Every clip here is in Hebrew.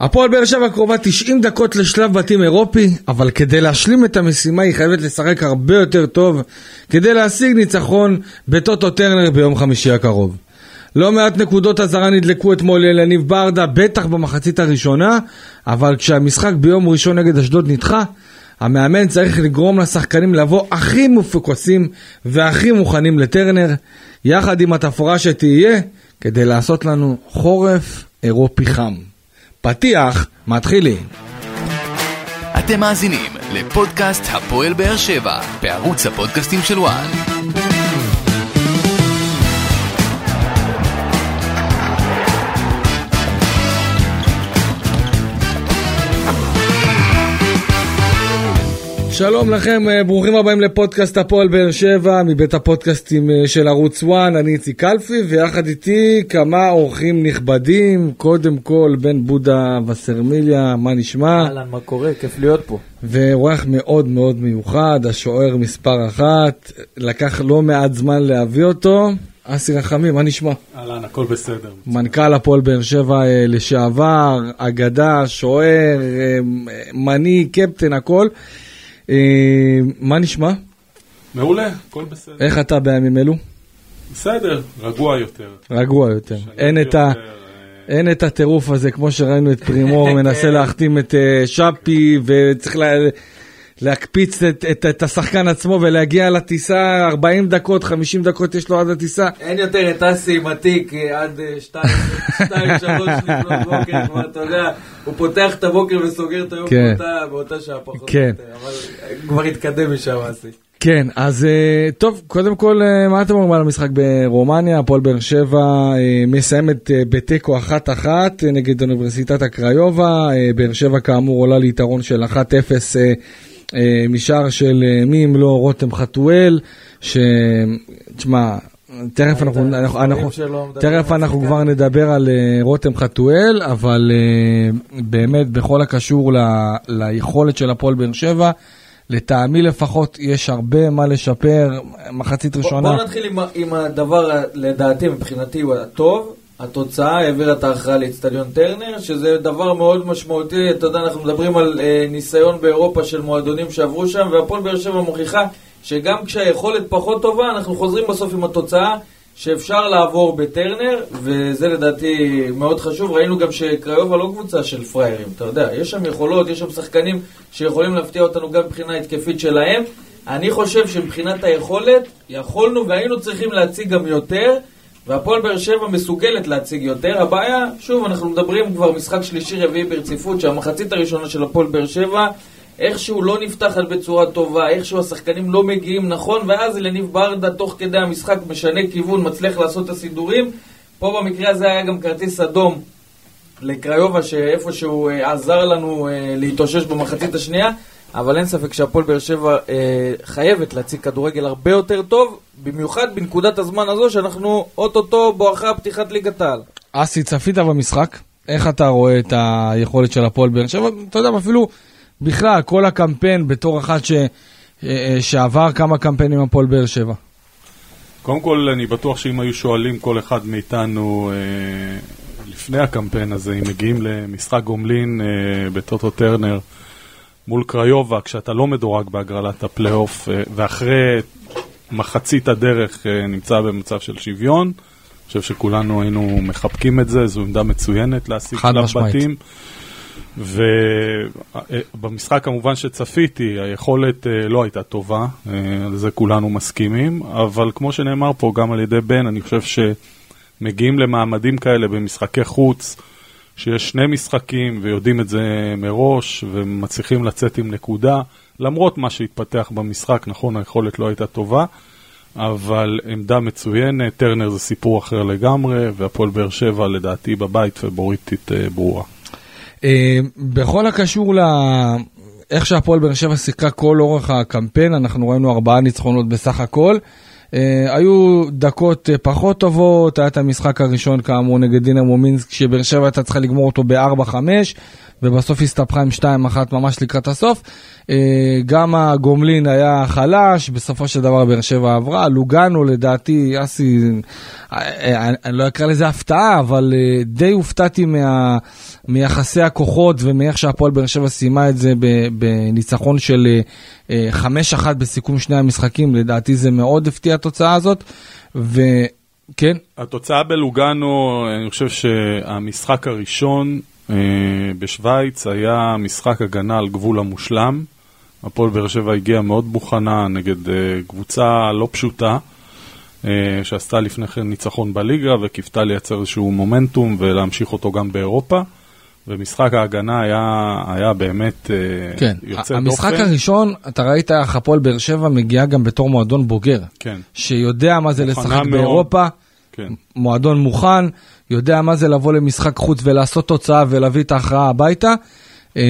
הפועל באר שבע קרובה 90 דקות לשלב בתים אירופי, אבל כדי להשלים את המשימה היא חייבת לשחק הרבה יותר טוב כדי להשיג ניצחון בטוטו טרנר ביום חמישי הקרוב. לא מעט נקודות אזהרה נדלקו אתמול לניב ברדה, בטח במחצית הראשונה, אבל כשהמשחק ביום ראשון נגד אשדוד נדחה, המאמן צריך לגרום לשחקנים לבוא הכי מפוקסים והכי מוכנים לטרנר, יחד עם התפאורה שתהיה, כדי לעשות לנו חורף אירופי חם. פתיח, מתחילים. אתם מאזינים לפודקאסט הפועל באר שבע בערוץ הפודקאסטים של וואן. שלום לכם, אה, ברוכים הבאים לפודקאסט הפועל באר שבע, מבית הפודקאסטים אה, של ערוץ 1, אני איציק קלפי, ויחד איתי כמה אורחים נכבדים, קודם כל בן בודה וסרמיליה, מה נשמע? אהלן, מה קורה? כיף להיות פה. ואורח מאוד מאוד מיוחד, השוער מספר אחת, לקח לא מעט זמן להביא אותו, אסי רחמים, מה נשמע? אהלן, הכל בסדר. מנכ"ל הפועל באר שבע אה, לשעבר, אגדה, שוער, מנהיג, קפטן, הכל. אה, מה נשמע? מעולה, הכל בסדר. איך אתה בימים אלו? בסדר, רגוע יותר. רגוע יותר. אין את, ה... אה, אין את הטירוף הזה, כמו שראינו את פרימור מנסה להחתים את uh, שפי, וצריך. להקפיץ את, את, את השחקן עצמו ולהגיע לטיסה 40 דקות, 50 דקות יש לו עד הטיסה. אין יותר את אסי עם התיק אה, עד 2-3 לפנות בוקר, כבר אתה יודע, הוא פותח את הבוקר וסוגר את היום כן. באותה, באותה שעה פחות או כן. יותר, אבל כבר התקדם משם אסי. כן, אז אה, טוב, קודם כל, אה, מה אתם אומרים על המשחק ברומניה? הפועל באר שבע אה, מסיימת אה, בתיקו אחת-אחת אה, נגד אוניברסיטת הקריובה. אה, באר שבע כאמור עולה ליתרון של 1-0 אה, אה, משער של אה, מי אם לא רותם חתואל, ש... תשמע, תכף אנחנו, אנחנו, אנחנו, שלו מדברים תכף על אנחנו. כבר נדבר על אה, רותם חתואל, אבל אה, באמת בכל הקשור ל, ליכולת של הפועל באר שבע, לטעמי לפחות יש הרבה מה לשפר, מחצית בוא- ראשונה. בוא נתחיל עם עם הדבר, לדעתי, מבחינתי הוא הטוב. התוצאה העבירה את ההכרעה לאצטדיון טרנר, שזה דבר מאוד משמעותי. אתה יודע, אנחנו מדברים על אה, ניסיון באירופה של מועדונים שעברו שם, והפועל באר שבע מוכיחה שגם כשהיכולת פחות טובה, אנחנו חוזרים בסוף עם התוצאה שאפשר לעבור בטרנר, וזה לדעתי מאוד חשוב. ראינו גם שקריובה לא קבוצה של פראיירים, אתה יודע, יש שם יכולות, יש שם שחקנים שיכולים להפתיע אותנו גם מבחינה התקפית שלהם. אני חושב שמבחינת היכולת, יכולנו והיינו צריכים להציג גם יותר, והפועל באר שבע מסוגלת להציג יותר. הבעיה, שוב, אנחנו מדברים כבר משחק שלישי רביעי ברציפות, שהמחצית הראשונה של הפועל באר שבע, איכשהו לא נפתחת בצורה טובה, איכשהו השחקנים לא מגיעים נכון, ואז לניב ברדה תוך כדי המשחק משנה כיוון, מצליח לעשות את הסידורים. פה במקרה הזה היה גם כרטיס אדום לקריובה, שאיפשהו אה, עזר לנו אה, להתאושש במחצית השנייה, אבל אין ספק שהפועל באר שבע אה, חייבת להציג כדורגל הרבה יותר טוב, במיוחד בנקודת הזמן הזו שאנחנו אוטוטו בואכה פתיחת ליגת העל. אסי, צפית במשחק? איך אתה רואה את היכולת של הפועל באר שבע? אתה יודע, אפילו בכלל, כל הקמפיין בתור אחד ש... אה, שעבר כמה קמפיינים הפועל באר שבע. קודם כל, אני בטוח שאם היו שואלים כל אחד מאיתנו אה, לפני הקמפיין הזה, אם מגיעים למשחק גומלין אה, בטוטו טרנר מול קריובה, כשאתה לא מדורג בהגרלת הפלייאוף, אה, ואחרי מחצית הדרך אה, נמצא במצב של שוויון, אני חושב שכולנו היינו מחבקים את זה, זו עמדה מצוינת להשיג חד שלב משמעית. בתים. ובמשחק כמובן שצפיתי, היכולת אה, לא הייתה טובה, אה, על זה כולנו מסכימים, אבל כמו שנאמר פה גם על ידי בן, אני חושב שמגיעים למעמדים כאלה במשחקי חוץ, שיש שני משחקים ויודעים את זה מראש, ומצליחים לצאת עם נקודה, למרות מה שהתפתח במשחק, נכון, היכולת לא הייתה טובה. אבל עמדה מצוינת, טרנר זה סיפור אחר לגמרי, והפועל באר שבע לדעתי בבית פבוריטית אה, ברורה. אה, בכל הקשור ל... איך שהפועל באר שבע שיחקה כל אורך הקמפיין, אנחנו ראינו ארבעה ניצחונות בסך הכל. אה, היו דקות אה, פחות טובות, היה את המשחק הראשון כאמור נגד דינמו מינסק, שבאר שבע הייתה צריכה לגמור אותו ב-4-5, ובסוף הסתבכה עם 2-1 ממש לקראת הסוף. אה, גם הגומלין היה חלש, בסופו של דבר באר שבע עברה. לוגנו לדעתי, אסי, אה, אה, אני לא אקרא לזה הפתעה, אבל די הופתעתי מה, מיחסי הכוחות ומאיך שהפועל באר שבע סיימה את זה בניצחון של אה, אה, 5-1 בסיכום שני המשחקים. לדעתי זה מאוד הפתיע התוצאה הזאת. וכן, התוצאה בלוגנו, אני חושב שהמשחק הראשון בשוויץ היה משחק הגנה על גבול המושלם. הפועל באר שבע הגיעה מאוד מוכנה נגד אה, קבוצה לא פשוטה, אה, שעשתה לפני כן ניצחון בליגה וקיוותה לייצר איזשהו מומנטום ולהמשיך אותו גם באירופה. ומשחק ההגנה היה, היה באמת אה, כן. יוצא המשחק דופן. הראשון, אתה ראית איך הפועל באר שבע מגיעה גם בתור מועדון בוגר. כן, שיודע מה זה לשחק מאוד. באירופה, כן. מועדון מוכן, יודע מה זה לבוא למשחק חוץ ולעשות תוצאה ולהביא את ההכרעה הביתה. אה,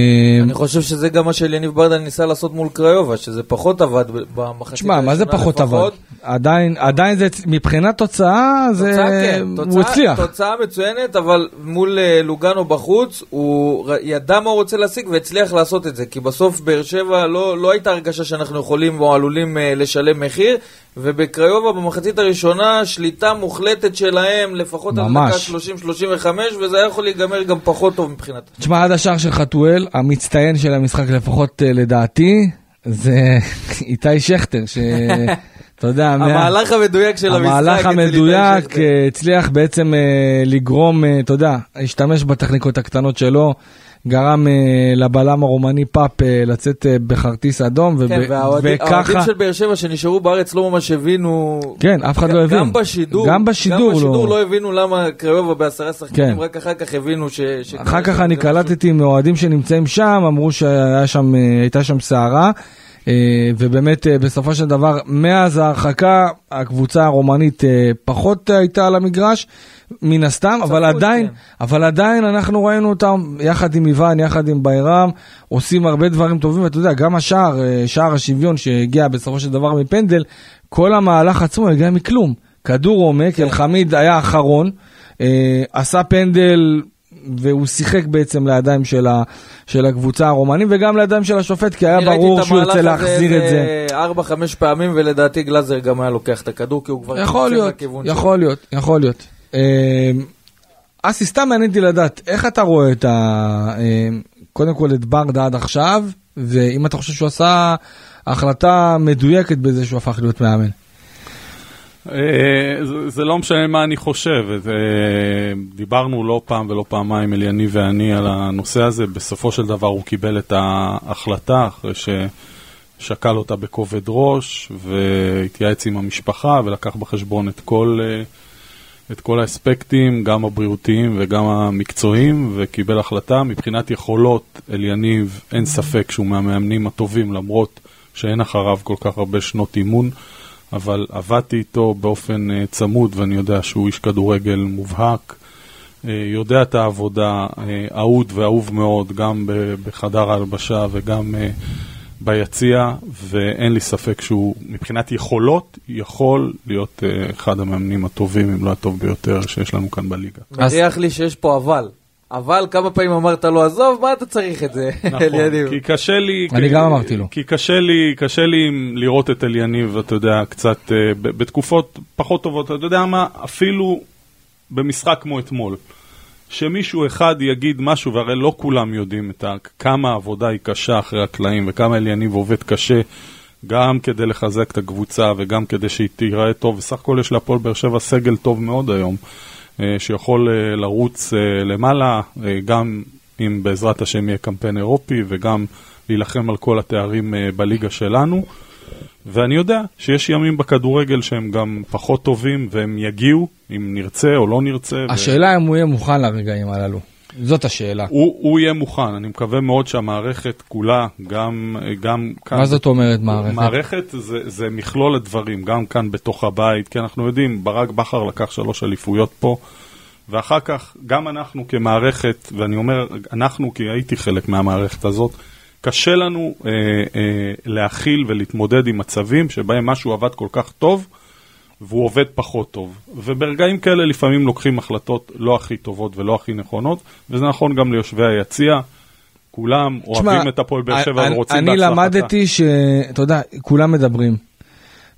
אני חושב שזה גם מה שאליניב ברדה ניסה לעשות מול קריובה, שזה פחות עבד במחצית תשמע, מה זה הראשונה פחות עבד? עדיין, עדיין זה, מבחינת תוצאה, זה, תוצאה כן, הוא תוצאה- הצליח. תוצאה מצוינת, אבל מול אה, לוגנו בחוץ, הוא ידע מה הוא רוצה להשיג והצליח לעשות את זה, כי בסוף באר שבע לא, לא הייתה הרגשה שאנחנו יכולים או עלולים אה, לשלם מחיר, ובקריובה במחצית הראשונה שליטה מוחלטת שלהם, לפחות עד ממש. דקה 30-35, וזה היה יכול להיגמר גם פחות טוב מבחינתם. תשמע, עד השער של חתואל, המצטיין של המשחק, לפחות אה, לדעתי, זה איתי שכטר, שאתה יודע, מה- המהלך המדויק של המשחק. המהלך המדויק. אה, הצליח בעצם אה, לגרום, אתה יודע, להשתמש בטכניקות הקטנות שלו, גרם אה, לבלם הרומני פאפ אה, לצאת אה, בכרטיס אדום, וב- כן, והאוהדים וככה, האוהדים של באר שבע שנשארו בארץ לא ממש הבינו... כן, אף אחד לא הבין. גם בשידור, גם בשידור גם בשידור לא. לא הבינו למה קריובה בעשרה שחקנים, כן. רק אחר כך הבינו ש... ש- אחר כך אני קלטתי מאוהדים שנמצאים שם, אמרו שהייתה שם, סערה, אה, ובאמת אה, בסופו של דבר, מאז ההרחקה, הקבוצה הרומנית אה, פחות הייתה על המגרש, מן הסתם, אבל עדיין, כן. אבל עדיין אנחנו ראינו אותם יחד עם איוון, יחד עם ביירם, עושים הרבה דברים טובים, ואתה יודע, גם השער, אה, שער השוויון שהגיע בסופו של דבר מפנדל, כל המהלך עצמו הגיע מכלום. כדור עומק, אלחמיד היה אחרון, אה, עשה פנדל והוא שיחק בעצם לידיים של, ה, של הקבוצה הרומנים וגם לידיים של השופט, כי היה אני ראיתי ברור את שהוא המהלך ירצה הזה להחזיר את זה. איזה ארבע, חמש פעמים, ולדעתי גלאזר גם היה לוקח את הכדור, כי הוא כבר... יכול להיות. יכול להיות, יכול להיות. אה, אסי, סתם מעניין אותי לדעת, איך אתה רואה את ה... אה, קודם כל את ברדה עד עכשיו, ואם אתה חושב שהוא עשה החלטה מדויקת בזה שהוא הפך להיות מאמן. אה, זה- לא משנה מה אני חושב, זה- דיברנו לא פעם ולא פעמיים, אליניב ואני, על הנושא הזה, בסופו של דבר הוא קיבל את ההחלטה אחרי ששקל אותה בכובד ראש והתייעץ עם המשפחה ולקח בחשבון את כל, אה, את כל האספקטים, גם הבריאותיים וגם המקצועיים, וקיבל החלטה. מבחינת יכולות, אליניב, אין ספק שהוא מהמאמנים הטובים, למרות שאין אחריו כל כך הרבה שנות אימון. אבל עבדתי איתו באופן uh, צמוד ואני יודע שהוא איש כדורגל מובהק, uh, יודע את העבודה, uh, אהוד ואהוב מאוד, גם בחדר ההלבשה וגם ביציע, ואין לי ספק שהוא מבחינת יכולות יכול להיות uh, אחד המאמנים הטובים, אם לא הטוב ביותר, שיש לנו כאן בליגה. מריח לי שיש פה אבל. אבל כמה פעמים אמרת לו, עזוב, מה אתה צריך את זה, נכון, אליניב? כי קשה לי... אני כי- גם אמרתי לו. כי קשה לי, קשה לי לראות את אליניב, אתה יודע, קצת, אה, בתקופות פחות טובות, אתה יודע מה, אפילו במשחק כמו אתמול, שמישהו אחד יגיד משהו, והרי לא כולם יודעים את ה, כמה העבודה היא קשה אחרי הקלעים, וכמה אליניב עובד קשה, גם כדי לחזק את הקבוצה וגם כדי שהיא תיראה טוב, וסך הכל יש להפועל באר שבע סגל טוב מאוד היום. אה, שיכול אה, לרוץ אה, למעלה, גם אם בעזרת השם יהיה קמפיין אירופי וגם להילחם על כל התארים בליגה שלנו. ואני יודע שיש ימים בכדורגל שהם גם פחות טובים והם יגיעו, אם נרצה או לא נרצה. ו- השאלה אם הוא יהיה מוכן לרגעים הללו. זאת השאלה. הוא, הוא יהיה מוכן, אני מקווה מאוד שהמערכת כולה, גם, גם כאן... מה זאת אומרת מערכת? מערכת זה, זה מכלול הדברים, גם כאן בתוך הבית, כי אנחנו יודעים, ברק בכר לקח שלוש אליפויות פה, ואחר כך, גם אנחנו כמערכת, ואני אומר אנחנו כי הייתי חלק מהמערכת הזאת, קשה לנו אה, אה, להכיל ולהתמודד עם מצבים שבהם משהו עבד כל כך טוב, והוא עובד פחות טוב. וברגעים כאלה לפעמים לוקחים החלטות לא הכי טובות ולא הכי נכונות, וזה נכון גם ליושבי היציע. כולם אוהבים את הפועל באר שבע ורוצים אני בהצלחתה. למדתי שאתה יודע, כולם מדברים.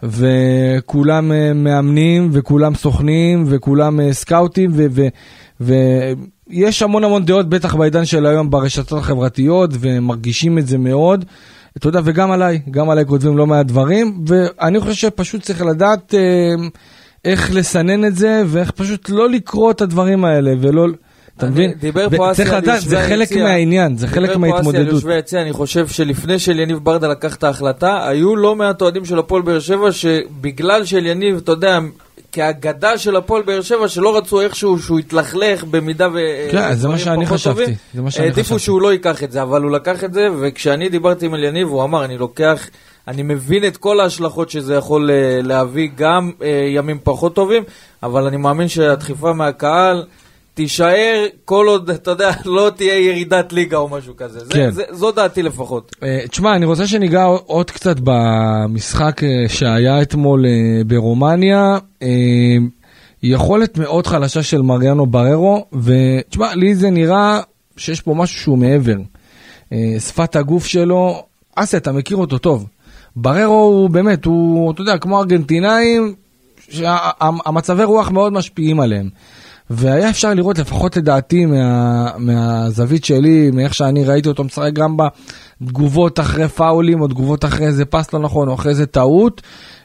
וכולם אה, מאמנים, וכולם סוכנים, וכולם אה, סקאוטים, ו- ו- ויש המון המון דעות, בטח בעידן של היום ברשתות החברתיות, ומרגישים את זה מאוד. אתה יודע, וגם עליי, גם עליי כותבים לא מעט דברים, ואני חושב שפשוט צריך לדעת אה, איך לסנן את זה, ואיך פשוט לא לקרוא את הדברים האלה, ולא... אתה מבין? דיבר פה אסי על יושבי זה חלק היציע. מהעניין, זה חלק דיבר פה אסי על מההתמודדות. יושבי היציע, אני חושב שלפני שאליניב ברדה לקח את ההחלטה, היו לא מעט אוהדים של הפועל באר שבע, שבגלל שאליניב, אתה יודע, כאגדה של הפועל באר שבע, שלא רצו איכשהו שהוא יתלכלך במידה ו... כן, זה מה דברים שאני חשבתי, טובים, זה מה שאני העדיפו. שהוא לא ייקח את זה, אבל הוא לקח את זה, וכשאני דיברתי עם אליניב, הוא אמר, אני לוקח... אני מבין את כל ההשלכות שזה יכול אה, להביא, גם אה, ימים פחות טובים, אבל אני מאמין שהדחיפה מהקהל תישאר כל עוד, אתה יודע, לא תהיה ירידת ליגה או משהו כזה. זה, כן. זה, זו דעתי לפחות. אה, תשמע, אני רוצה שניגע עוד קצת במשחק אה, שהיה אתמול אה, ברומניה. אה, יכולת מאוד חלשה של מריאנו בררו, ותשמע, לי זה נראה שיש פה משהו שהוא מעבר. אה, שפת הגוף שלו, אסי, אתה מכיר אותו טוב. בררו הוא באמת, הוא, אתה יודע, כמו ארגנטינאים, שהמצבי רוח מאוד משפיעים עליהם. והיה אפשר לראות, לפחות לדעתי, מה, מהזווית שלי, מאיך שאני ראיתי אותו משחק גם בתגובות אחרי פאולים, או תגובות אחרי איזה פס לא נכון, או אחרי איזה טעות.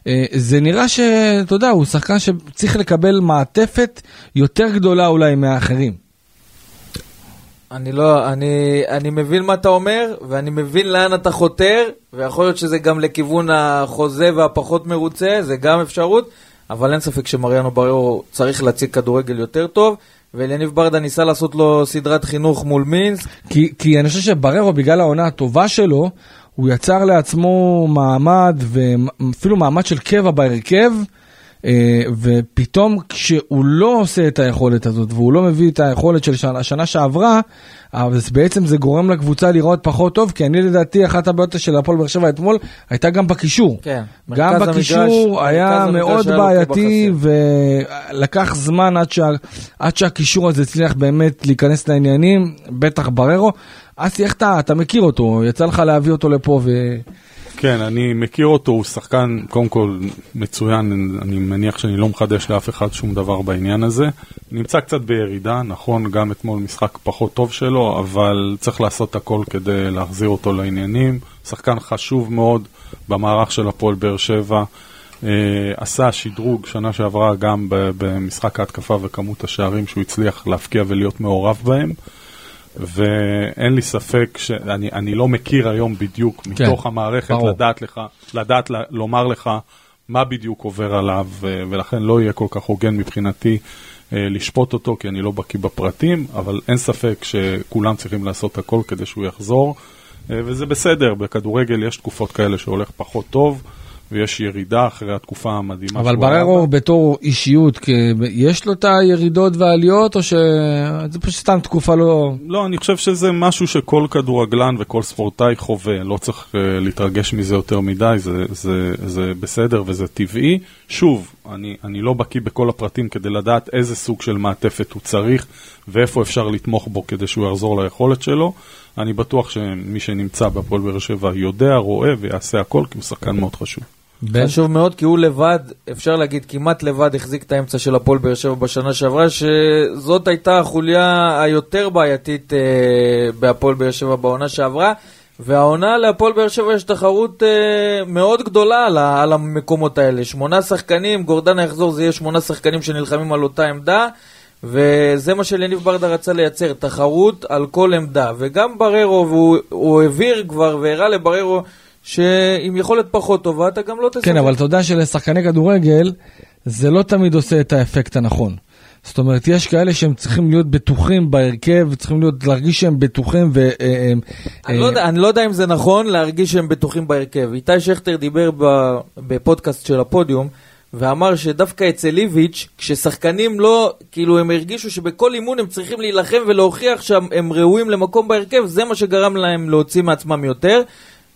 אה, זה נראה שאתה יודע, הוא שחקן שצריך לקבל מעטפת יותר גדולה אולי מהאחרים. אני לא, אני, אני מבין מה אתה אומר, ואני מבין לאן אתה חותר, ויכול להיות שזה גם לכיוון החוזה והפחות מרוצה, זה גם אפשרות, אבל אין ספק שמריאנו בררו צריך להציג כדורגל יותר טוב, ואליניב ברדה ניסה לעשות לו סדרת חינוך מול מינסק. כי, כי אני חושב שבררו, בגלל העונה הטובה שלו, הוא יצר לעצמו מעמד, ואפילו מעמד של קבע בהרכב, ופתאום כשהוא לא עושה את היכולת הזאת, והוא לא מביא את היכולת של שנה, השנה שעברה, אז בעצם זה גורם לקבוצה לראות פחות טוב, כי אני לדעתי, אחת הבעיות של הפועל באר שבע אתמול, הייתה גם בקישור. כן, גם בקישור המגרש- היה מאוד בעייתי. ולקח זמן עד, שה, עד שהקישור הזה הצליח באמת להיכנס לעניינים, בטח בררו. אסי, איך אתה, אתה מכיר אותו, יצא לך להביא אותו לפה ו... כן, אני מכיר אותו, הוא שחקן, קודם כל, מצוין, אני מניח שאני לא מחדש לאף אחד שום דבר בעניין הזה. נמצא קצת בירידה, נכון, גם אתמול משחק פחות טוב שלו, אבל צריך לעשות הכל כדי להחזיר אותו לעניינים. שחקן חשוב מאוד במערך של הפועל באר שבע. אה, עשה שדרוג שנה שעברה גם במשחק ההתקפה וכמות השערים שהוא הצליח להפקיע ולהיות מעורב בהם. ואין לי ספק שאני אני לא מכיר היום בדיוק כן, מתוך המערכת ברור. לדעת לך, לדעת ל- לומר לך מה בדיוק עובר עליו, ולכן לא יהיה כל כך הוגן מבחינתי אה, לשפוט אותו, כי אני לא בקיא בפרטים, אבל אין ספק שכולם צריכים לעשות הכל כדי שהוא יחזור, אה, וזה בסדר, בכדורגל יש תקופות כאלה שהולך פחות טוב, ויש ירידה אחרי התקופה המדהימה אבל בררו. בתור אישיות, יש לו את הירידות והעליות, או שזה פשוט סתם תקופה לא... לא, אני חושב שזה משהו שכל כדורגלן וכל ספורטאי חווה, לא צריך uh, להתרגש מזה יותר מדי, זה, זה, זה בסדר וזה טבעי. שוב, אני, אני לא בקיא בכל הפרטים כדי לדעת איזה סוג של מעטפת הוא צריך ואיפה אפשר לתמוך בו כדי שהוא יחזור ליכולת שלו. אני בטוח שמי שנמצא בהפועל באר שבע יודע, רואה ויעשה הכל, כי הוא שחקן מאוד חשוב. בן? חשוב מאוד, כי הוא לבד, אפשר להגיד כמעט לבד, החזיק את האמצע של הפועל באר שבע בשנה שעברה, שזאת הייתה החוליה היותר בעייתית אה, בהפועל באר שבע בעונה שעברה. והעונה להפועל באר שבע יש תחרות אה, מאוד גדולה על, על המקומות האלה. שמונה שחקנים, גורדנה יחזור, זה יהיה שמונה שחקנים שנלחמים על אותה עמדה, וזה מה שלניב ברדה רצה לייצר, תחרות על כל עמדה. וגם בררו, והוא הוא הבהיר כבר והראה לבררו שעם יכולת פחות טובה אתה גם לא תשחק. כן, אבל אתה יודע שלשחקני כדורגל, זה לא תמיד עושה את האפקט הנכון. זאת אומרת, יש כאלה שהם צריכים להיות בטוחים בהרכב, צריכים להיות, להרגיש שהם בטוחים ו... אה, אני לא, יודע, אני לא יודע אם זה נכון להרגיש שהם בטוחים בהרכב. איתי שכטר דיבר בפודקאסט של הפודיום, ואמר שדווקא אצל איביץ', כששחקנים לא, כאילו הם הרגישו שבכל אימון הם צריכים להילחם ולהוכיח שהם ראויים למקום בהרכב, זה מה שגרם להם להוציא מעצמם יותר.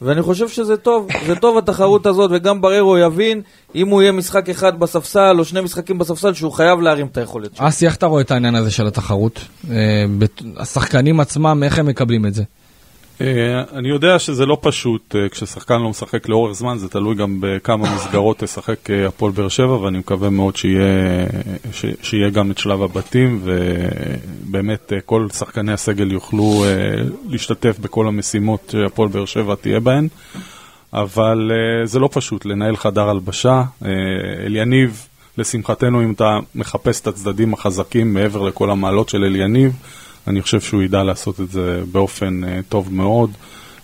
ואני חושב שזה טוב, זה טוב התחרות הזאת, וגם בררו יבין, אם הוא יהיה משחק אחד בספסל, או שני משחקים בספסל, שהוא חייב להרים את היכולת שלו. אסי, איך אתה רואה את העניין הזה של התחרות? אה, השחקנים עצמם, איך הם מקבלים את זה? אה, אני יודע שזה לא פשוט אה, כששחקן לא משחק לאורך זמן, זה תלוי גם בכמה מסגרות תשחק אה, הפועל באר שבע, ואני מקווה מאוד שיהיה, ש, שיהיה גם את שלב הבתים, ובאמת כל שחקני הסגל יוכלו להשתתף בכל המשימות שהפועל באר שבע תהיה בהן. אבל זה לא פשוט לנהל חדר הלבשה. אליניב, לשמחתנו, אם אתה מחפש את הצדדים החזקים מעבר לכל המעלות של אליניב, אני חושב שהוא ידע לעשות את זה באופן uh, טוב מאוד,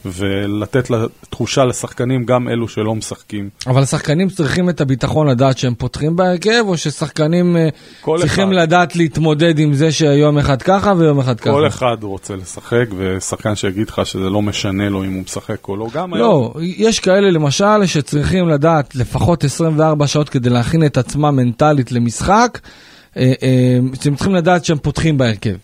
ולתת תחושה לשחקנים, גם אלו שלא משחקים. אבל השחקנים צריכים את הביטחון לדעת שהם פותחים בהרכב, או ששחקנים אה, כל צריכים אחד. לדעת להתמודד עם זה שיום אחד ככה ויום אחד ככה? כל אחד רוצה לשחק, ושחקן שיגיד לך שזה לא משנה לו אם הוא משחק או לא, גם היום. לא, יש כאלה למשל שצריכים לדעת לפחות 24 שעות כדי להכין את עצמם מנטלית למשחק, אה, אה, שהם צריכים לדעת שהם פותחים בהרכב.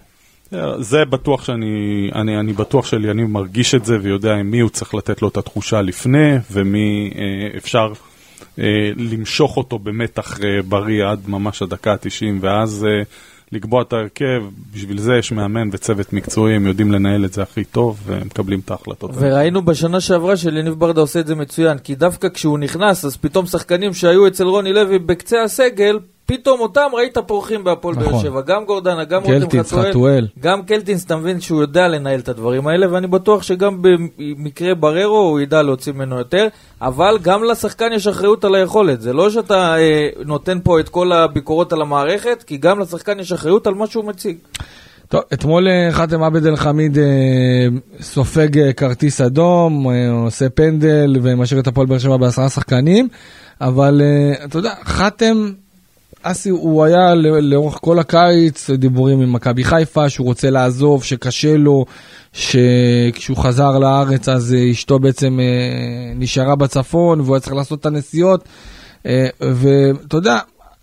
זה בטוח שאני, אני, אני בטוח שאליניב מרגיש את זה ויודע עם מי הוא צריך לתת לו את התחושה לפני ומי אה, אפשר אה, למשוך אותו במתח אה, בריא עד ממש הדקה ה-90 ואז אה, לקבוע את ההרכב, בשביל זה יש מאמן וצוות מקצועי, הם יודעים לנהל את זה הכי טוב ומקבלים את ההחלטות. וראינו בשנה שעברה שליניב ברדה עושה את זה מצוין, כי דווקא כשהוא נכנס, אז פתאום שחקנים שהיו אצל רוני לוי בקצה הסגל, פתאום אותם ראית פורחים בהפועל באר נכון. שבע, גם גורדנה, גם רותם חתואל. גם קלטינס, אתה מבין שהוא יודע לנהל את הדברים האלה, ואני בטוח שגם במקרה בררו הוא ידע להוציא ממנו יותר, אבל גם לשחקן יש אחריות על היכולת, זה לא שאתה אה, נותן פה את כל הביקורות על המערכת, כי גם לשחקן יש אחריות על מה שהוא מציג. טוב, אתמול אה, חאתם עבד אל חמיד אה, סופג אה, כרטיס אדום, אה, עושה פנדל ומשאיר את הפועל באר שבע בעשרה שחקנים, אבל אה, אתה יודע, חאתם, אסי, הוא היה לאורך כל הקיץ דיבורים עם מכבי חיפה, שהוא רוצה לעזוב, שקשה לו, שכשהוא חזר לארץ אז אה, אשתו בעצם אה, נשארה בצפון והוא היה צריך לעשות את הנסיעות, אה, ואתה יודע,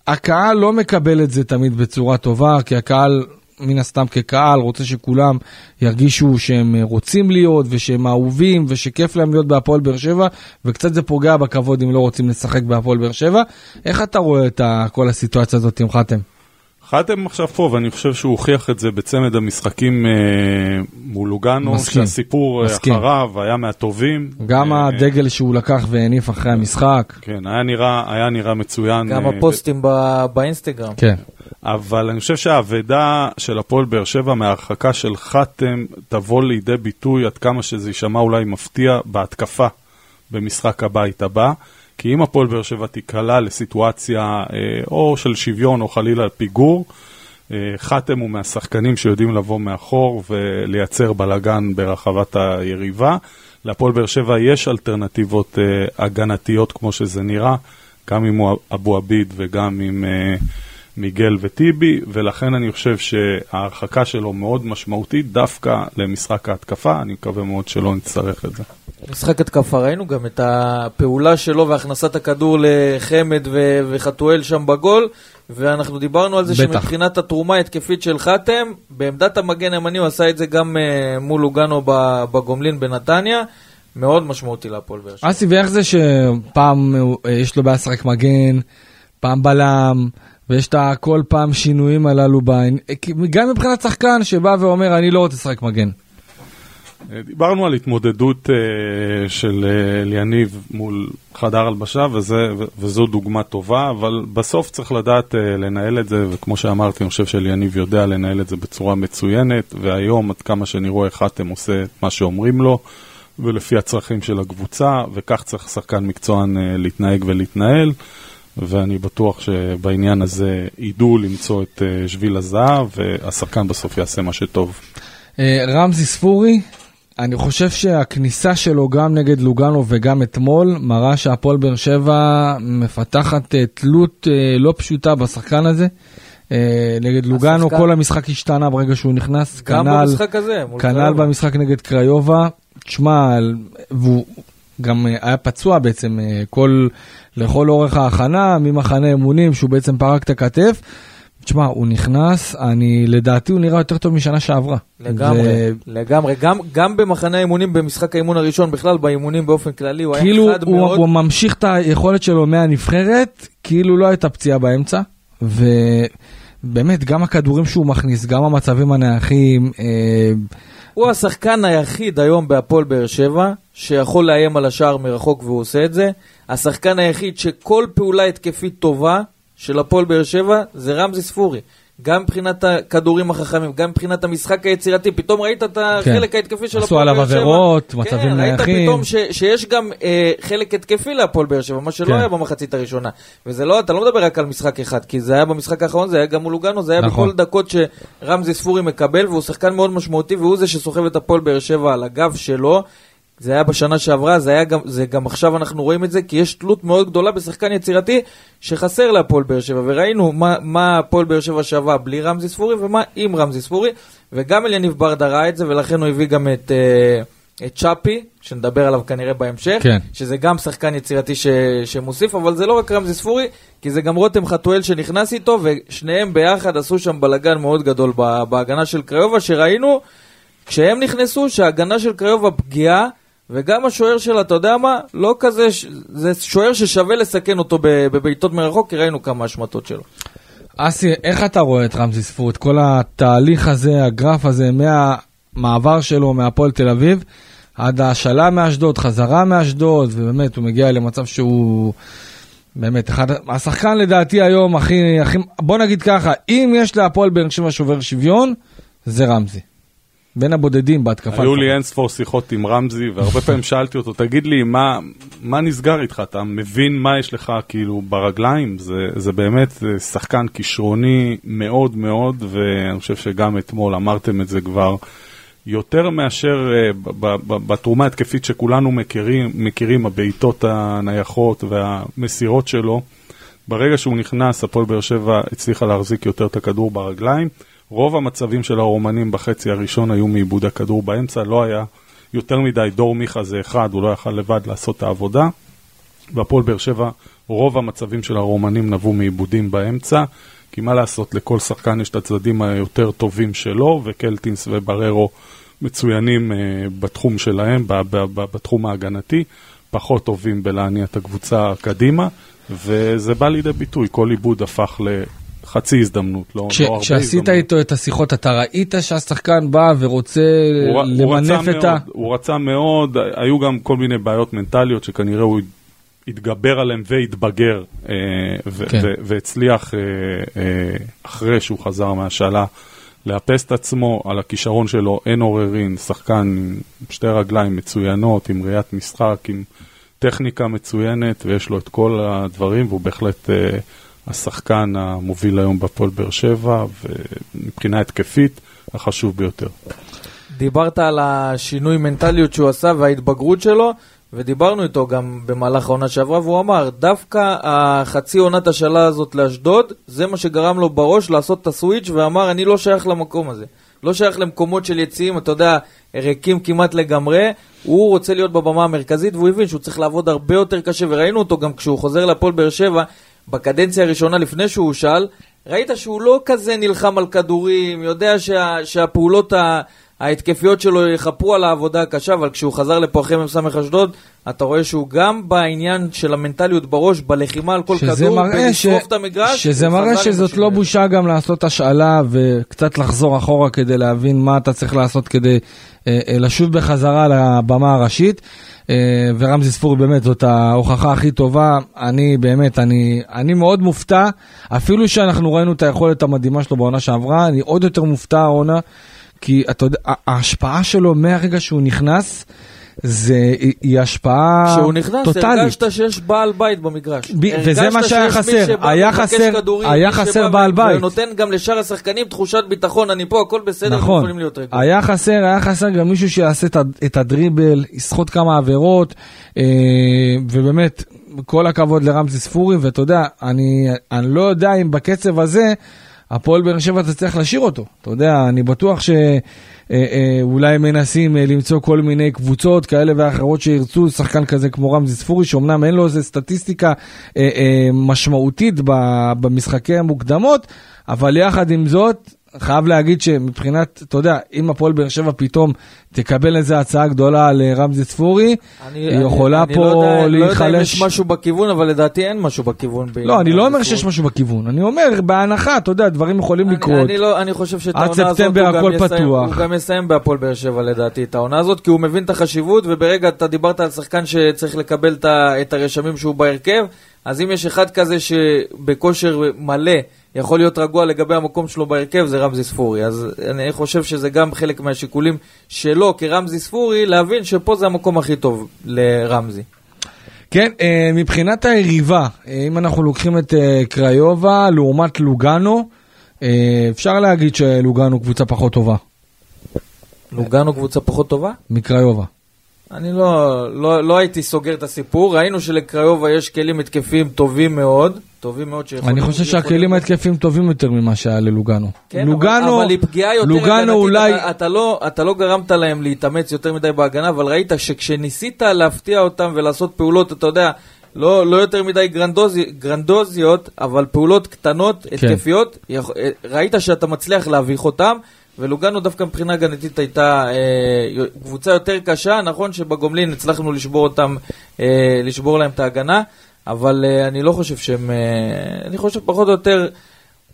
הקהל לא מקבל את זה תמיד בצורה טובה, כי הקהל, מן הסתם כקהל, רוצה שכולם ירגישו שהם רוצים להיות ושהם אהובים ושכיף להם להיות בהפועל באר שבע, וקצת זה פוגע בכבוד אם לא רוצים לשחק בהפועל באר שבע. איך אתה רואה את כל הסיטואציה הזאת עם חתם? חתם עכשיו פה, ואני חושב שהוא הוכיח את זה בצמד המשחקים אה, מול מסכים. שהסיפור אה, מסכים. אחריו היה מהטובים. גם אה, הדגל שהוא לקח והניף אחרי המשחק. כן, היה נראה, היה נראה מצוין. גם אה, הפוסטים ב- באינסטגרם. כן. אבל אני חושב שהאבדה של הפועל באר שבע מההרחקה של חתם תבוא לידי ביטוי עד כמה שזה יישמע אולי מפתיע בהתקפה במשחק הבית הבא. כי אם הפועל באר שבע תיקלע לסיטואציה אה, או של שוויון או חלילה פיגור, אה, חתם הוא מהשחקנים שיודעים לבוא מאחור ולייצר בלגן ברחבת היריבה. להפועל באר שבע יש אלטרנטיבות אה, הגנתיות כמו שזה נראה, גם עם אבו עביד וגם עם אה, מיגל וטיבי, ולכן אני חושב שההרחקה שלו מאוד משמעותית דווקא למשחק ההתקפה, אני מקווה מאוד שלא נצטרך את זה. משחק התקפה ראינו גם את הפעולה שלו והכנסת הכדור לחמד ו- וחתואל שם בגול, ואנחנו דיברנו על זה בטח. שמבחינת התרומה ההתקפית של חתם, בעמדת המגן הימני הוא עשה את זה גם uh, מול לוגנו ב- בגומלין בנתניה, מאוד משמעותי להפועל באר שבע. אסי, ואיך זה שפעם אה, יש לו בעיה לשחק מגן, פעם בלם, ויש את כל פעם שינויים הללו, בעין- אה, גם מבחינת שחקן שבא ואומר, אני לא רוצה לשחק מגן. אה, דיברנו על התמודדות אה, של אה, אליניב מול חדר הלבשה, וזה, ו- וזו דוגמה טובה, אבל בסוף צריך לדעת אה, לנהל את זה, וכמו שאמרתי, אני חושב שאליניב יודע לנהל את זה בצורה מצוינת, והיום, עד כמה שאני רואה, חתם עושה את מה שאומרים לו, ולפי הצרכים של הקבוצה, וכך צריך שחקן מקצוען אה, להתנהג ולהתנהל. ואני בטוח שבעניין הזה ידעו למצוא את אה, שביל הזהב, והשחקן בסוף יעשה מה שטוב. אה, רמזי ספורי, אני חושב שהכניסה שלו גם נגד לוגנו וגם אתמול, מראה שהפועל באר שבע מפתחת אה, תלות לא פשוטה בשחקן הזה. נגד לוגנו השחקן- כל המשחק השתנה ברגע שהוא נכנס, גם כנ"ל- במשחק הזה, כנ"ל. במשחק נגד קריובה, תשמע, והוא גם אה, היה פצוע בעצם אה, כל, לכל אורך ההכנה, ממחנה אמונים, שהוא בעצם פרק את הכתף, תשמע, הוא נכנס, אני, לדעתי הוא נראה יותר טוב משנה שעברה. לגמרי, זה- לגמרי. גם, גם במחנה האימונים, במשחק האימון הראשון, בכלל באימונים באופן כללי, הוא היה כאילו חד הוא, מאוד. הוא ממשיך את היכולת שלו מהנבחרת, כאילו לא הייתה פציעה באמצע, ובאמת, גם הכדורים שהוא מכניס, גם המצבים הנייחים, אה, הוא השחקן היחיד היום בהפועל באר שבע, שיכול לאיים על השער מרחוק והוא עושה את זה. השחקן היחיד שכל פעולה התקפית טובה של הפועל באר שבע זה רמזי ספורי. גם מבחינת הכדורים החכמים, גם מבחינת המשחק היצירתי, פתאום ראית את החלק ההתקפי של עשו הפועל עליו באר שבע. עבירות, מצבים כן, ראית נייחים. פתאום ש, שיש גם אה, חלק התקפי להפועל באר שבע, מה שלא כן. היה במחצית הראשונה. וזה לא, אתה לא מדבר רק על משחק אחד, כי זה היה במשחק האחרון, זה היה גם מול לוגנו, זה היה נכון. בכל דקות שרמזי ספורי מקבל, והוא שחקן מאוד משמעותי, והוא זה שסוחב את הפועל באר שבע על הגב שלו. זה היה בשנה שעברה, זה, היה גם, זה גם עכשיו אנחנו רואים את זה, כי יש תלות מאוד גדולה בשחקן יצירתי שחסר להפועל באר שבע, וראינו מה, הפועל באר שבע שווה בלי רמזי ספורי ומה עם רמזי ספורי, וגם אליניב ברדה ראה את זה, ולכן הוא הביא גם את, אה, את צ'אפי, שנדבר עליו כנראה בהמשך, כן. שזה גם שחקן יצירתי ש, שמוסיף, אבל זה לא רק רמזי ספורי, כי זה גם רותם חתואל שנכנס איתו, ושניהם ביחד עשו שם בלאגן מאוד גדול בהגנה של קריובה, שראינו כשהם נכנסו שההגנה של קריובה פגיעה, וגם השוער שלה, אתה יודע מה? לא כזה, ש- זה שוער ששווה לסכן אותו בבעיטות מרחוק, כי ראינו כמה השמטות שלו. אסי, איך אתה רואה את רמזי ספור, את כל התהליך הזה, הגרף הזה, מהמעבר שלו מהפועל תל אביב, עד ההשאלה מאשדוד, חזרה מאשדוד, ובאמת, הוא מגיע למצב שהוא... באמת, אחד, השחקן לדעתי היום הכי, הכי, בוא נגיד ככה, אם יש להפועל באר שבע שובר שוויון, זה רמזי. בין הבודדים בהתקפה. היו לי לפחות. אין ספור שיחות עם רמזי, והרבה פעמים שאלתי אותו, תגיד לי, מה, מה נסגר איתך? אתה מבין מה יש לך כאילו ברגליים? זה, זה באמת אה, שחקן כישרוני מאוד מאוד, ואני חושב שגם אתמול אמרתם את זה כבר. יותר מאשר ב- בתרומה התקפית שכולנו מכירים, מכירים הבעיטות הנייחות והמסירות שלו, ברגע שהוא נכנס, הפועל באר שבע הצליחה להחזיק יותר את הכדור ברגליים. רוב המצבים של הרומנים בחצי הראשון היו מאיבוד הכדור באמצע, לא היה יותר מדי דור מיכה זה אחד, הוא לא יכל לבד לעשות את העבודה. והפועל באר שבע, רוב המצבים של הרומנים נבעו מעיבודים באמצע, כי מה לעשות, לכל שחקן יש את הצדדים היותר טובים שלו, וקלטינס ובררו מצוינים uh, בתחום שלהם, ב- ב- ב- בתחום ההגנתי, פחות טובים בלהניע את הקבוצה קדימה, וזה בא לידי ביטוי, כל עיבוד הפך לחצי הזדמנות, לא, כש, לא הרבה כשעשית הזדמנות. איתו את השיחות, אתה ראית שהשחקן בא ורוצה הוא, ר- הוא למנף את ה... מאוד, הוא רצה מאוד, היו גם כל מיני בעיות מנטליות שכנראה הוא התגבר עליהם והתבגר, אה, ו- כן. ו- והצליח אה, אה, אחרי שהוא חזר מהשאלה לאפס את עצמו, על הכישרון שלו אין עוררין, שחקן עם שתי רגליים מצוינות, עם ראיית משחק, עם טכניקה מצוינת, ויש לו את כל הדברים, והוא בהחלט אה, השחקן המוביל היום בפועל באר שבע, ומבחינה התקפית, החשוב ביותר. דיברת על השינוי מנטליות שהוא עשה וההתבגרות שלו, ודיברנו איתו גם במהלך העונה שעברה, והוא אמר, דווקא החצי עונת השאלה הזאת לאשדוד, זה מה שגרם לו בראש לעשות את הסוויץ', ואמר, אני לא שייך למקום הזה. לא שייך למקומות של יציאים, אתה יודע, ריקים כמעט לגמרי. הוא רוצה להיות בבמה המרכזית, והוא הבין שהוא צריך לעבוד הרבה יותר קשה, וראינו אותו גם כשהוא חוזר להפועל באר שבע, בקדנציה הראשונה לפני שהוא הושאל, ראית שהוא לא כזה נלחם על כדורים, יודע שה, שהפעולות ה... ההתקפיות שלו יכפרו על העבודה הקשה, אבל כשהוא חזר לפה אחרי מ"ס אשדוד, אתה רואה שהוא גם בעניין של המנטליות בראש, בלחימה על כל כדור, מראה, ש... את המגרש, שזה מראה שזאת לא. בושה גם לעשות השאלה וקצת לחזור אחורה כדי להבין מה אתה צריך לעשות כדי לשוב בחזרה לבמה הראשית. אה, ורמזי ספורי באמת זאת ההוכחה הכי טובה. אני באמת, אני, אני מאוד מופתע, אפילו שאנחנו ראינו את היכולת המדהימה שלו בעונה שעברה, אני עוד יותר מופתע העונה, כי אתה יודע, ההשפעה שלו מהרגע שהוא נכנס, זה, היא, השפעה כשהוא נכנס, טוטאלית. הרגשת שיש בעל בית במגרש. ב- וזה מה שהיה חסר. היה חסר- כדורים, היה חסר בעל בית. ונותן גם לשאר השחקנים תחושת ביטחון, אני פה, הכל בסדר, נכון, יכולים להיות רגועים. היה חסר, היה חסר גם מישהו שיעשה את, את הדריבל, יסחוט כמה עבירות, אה, ובאמת, כל הכבוד לרמזי ספורי, ואתה יודע, אני, אני לא יודע אם בקצב הזה, הפועל באר שבע תצליח להשאיר אותו. אתה יודע, אני בטוח שאולי מנסים אה, למצוא כל מיני קבוצות כאלה ואחרות שירצו שחקן כזה כמו רמזי ספורי, שאומנם אין לו איזה סטטיסטיקה אה, אה, משמעותית במשחקי המוקדמות, אבל יחד עם זאת, חייב להגיד שמבחינת, אתה יודע, אם הפועל באר שבע פתאום תקבל איזה הצעה גדולה לרמזי ספורי, היא יכולה אני פה לא יודע, לא יודע אם להיחלש. יש משהו בכיוון, אבל לדעתי אין משהו בכיוון. לא, אני לא אומר. שיש משהו בכיוון, אני אומר, בהנחה, אתה יודע, דברים יכולים אני- לקרות. אני, לא, אני חושב שאת העונה הזאת הוא גם יסיים. הוא גם יסיים בהפועל באר שבע לדעתי את העונה הזאת, כי הוא מבין את החשיבות, וברגע אתה דיברת על שחקן שצריך לקבל את הרשמים שהוא בהרכב, אז אם יש אחד כזה שבכושר מלא יכול להיות רגוע לגבי המקום שלו בהרכב, זה רמזי ספורי. אז אני חושב שזה גם חלק מהשיקולים שלו כרמזי ספורי, להבין שפה זה המקום הכי טוב לרמזי. כן, אה, מבחינת היריבה, אה, אם אנחנו לוקחים את אה, קריובה לעומת לוגנו, אפשר להגיד שלוגנו קבוצה פחות טובה לוגנו קבוצה פחות טובה? מקריובה. אני לא, לא, לא הייתי סוגר את הסיפור, ראינו שלקריובה יש כלים התקפיים טובים מאוד, טובים מאוד שיכולים... אני חושב שהכלים ההתקפים טובים יותר ממה שהיה ללוגנו. כן, לוגנו, אבל, אבל היא פגיעה יותר לוגנו אולי, אתה, אתה, לא, אתה לא גרמת להם להתאמץ יותר מדי בהגנה, אבל ראית שכשניסית להפתיע אותם ולעשות פעולות, אתה יודע, לא, לא יותר מדי גרנדוזי, גרנדוזיות, אבל פעולות קטנות, כן. התקפיות, אה, ראית שאתה מצליח להביך אותם. ולוגנו דווקא מבחינה הגנתית הייתה אה, קבוצה יותר קשה, נכון שבגומלין הצלחנו לשבור אותם, אה, לשבור להם את ההגנה, אבל אה, אני לא חושב שהם, אה, אני חושב פחות או יותר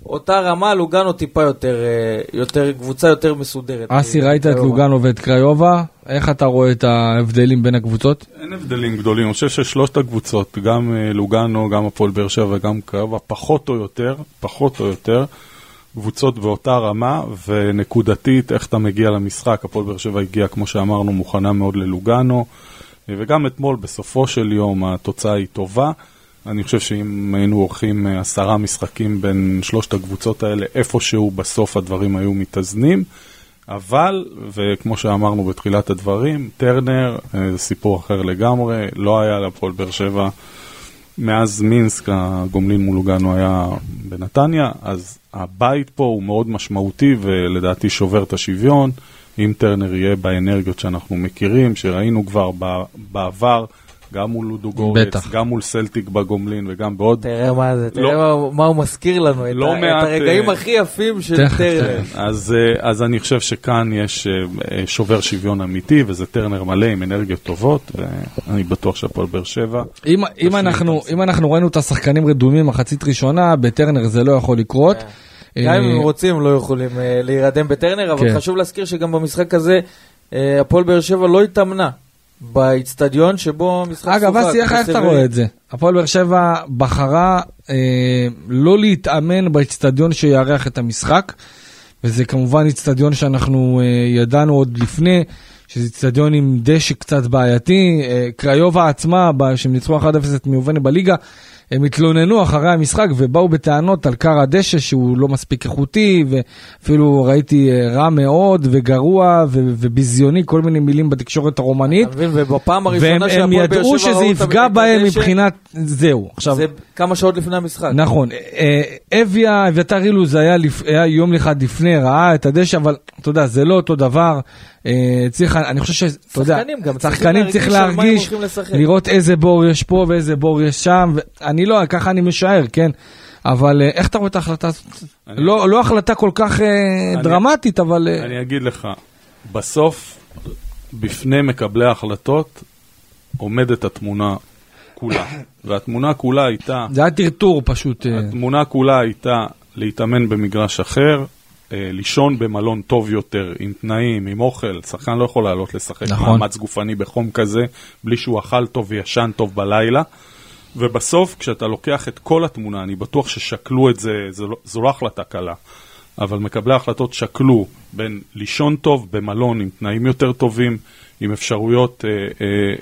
אותה רמה, לוגנו טיפה יותר, אה, יותר קבוצה יותר מסודרת. אסי, ראית את קריובה. לוגנו ואת קריובה, איך אתה רואה את ההבדלים בין הקבוצות? אין הבדלים גדולים, אני חושב ששלושת הקבוצות, גם לוגנו, גם הפועל באר שבע וגם קרבה, פחות או יותר, פחות או יותר, קבוצות באותה רמה, ונקודתית, איך אתה מגיע למשחק, הפועל באר שבע הגיעה, כמו שאמרנו, מוכנה מאוד ללוגנו, וגם אתמול, בסופו של יום, התוצאה היא טובה. אני חושב שאם היינו עורכים אה, עשרה משחקים בין שלושת הקבוצות האלה, איפשהו בסוף הדברים היו מתאזנים. אבל, וכמו שאמרנו בתחילת הדברים, טרנר אה, זה סיפור אחר לגמרי, לא היה להפועל באר שבע מאז מינסק, הגומלין מול לוגנו היה בנתניה, אז הבית פה הוא מאוד משמעותי ולדעתי שובר את השוויון. אם טרנר יהיה באנרגיות שאנחנו מכירים, שראינו כבר בעבר, גם מול לודו גורץ, בטח. כן. גם מול סלטיק בגומלין וגם בעוד תראה מה זה, תראה לא- מה, מה הוא מזכיר לנו, את, לא ה, מעט, את הרגעים אה, הכי יפים של תכף, טרנר. אז, אה, אז אני חושב שכאן יש אה, שובר שוויון אמיתי, וזה טרנר מלא עם אנרגיות טובות, ואני בטוח שהפועל באר שבע. אם, אם, אנחנו, את. אם אנחנו ראינו את השחקנים רדומים מחצית ראשונה, בטרנר זה לא יכול לקרות. גם אם אה, הם רוצים, לא יכולים אה, להירדם בטרנר, אבל כן. חשוב להזכיר שגם במשחק הזה, אה, הפועל באר שבע לא התאמנה באיצטדיון שבו המשחק אגב, אסי, איך אתה רואה את זה? הפועל באר שבע בחרה אה, לא להתאמן באיצטדיון שיארח את המשחק, וזה כמובן איצטדיון שאנחנו אה, ידענו עוד לפני, שזה איצטדיון עם דשא קצת בעייתי. אה, קריובה עצמה, שהם ניצחו 1-0 את מיובנה בליגה, הם התלוננו אחרי המשחק ובאו בטענות על קר הדשא שהוא לא מספיק איכותי, ואפילו ראיתי אה, רע מאוד וגרוע ו- וביזיוני, כל מיני מילים בתקשורת הרומנית. אתה מבין? ובפעם והם הראשונה שהפועל באר ידעו שבע שזה ראו את יפגע את בהם הדשא, מבחינת זהו. עכשיו, זה כמה שעות לפני המשחק. נכון, אה, אביה, אביתר אילוז היה. היה יום אחד לפני, ראה את הדשא, אבל אתה יודע, זה לא אותו דבר. אה, צריך, אני חושב יודע, שחקנים גם שחקנים צריך להרגיש. לראות איזה בור יש פה ואיזה בור יש שם, ואני לא, ככה אני משער, כן. אבל אה, איך אתה רואה את ההחלטה הזאת? אני- לא, לא החלטה כל כך אני- דרמטית, אבל... אני אגיד לך, בסוף, בפני מקבלי ההחלטות, עומדת התמונה כולה. והתמונה כולה הייתה, זה היה טרטור פשוט. אה, התמונה כולה הייתה להתאמן במגרש אחר, אה, לישון במלון טוב יותר, עם תנאים, עם אוכל, שחקן לא יכול לעלות לשחק נכון. מאמץ גופני בחום כזה, בלי שהוא אכל טוב וישן טוב בלילה. ובסוף, כשאתה לוקח את כל התמונה, אני בטוח ששקלו את זה, זו לא, זו לא החלטה קלה, אבל מקבלי ההחלטות שקלו בין לישון טוב במלון עם תנאים יותר טובים, עם אפשרויות אה,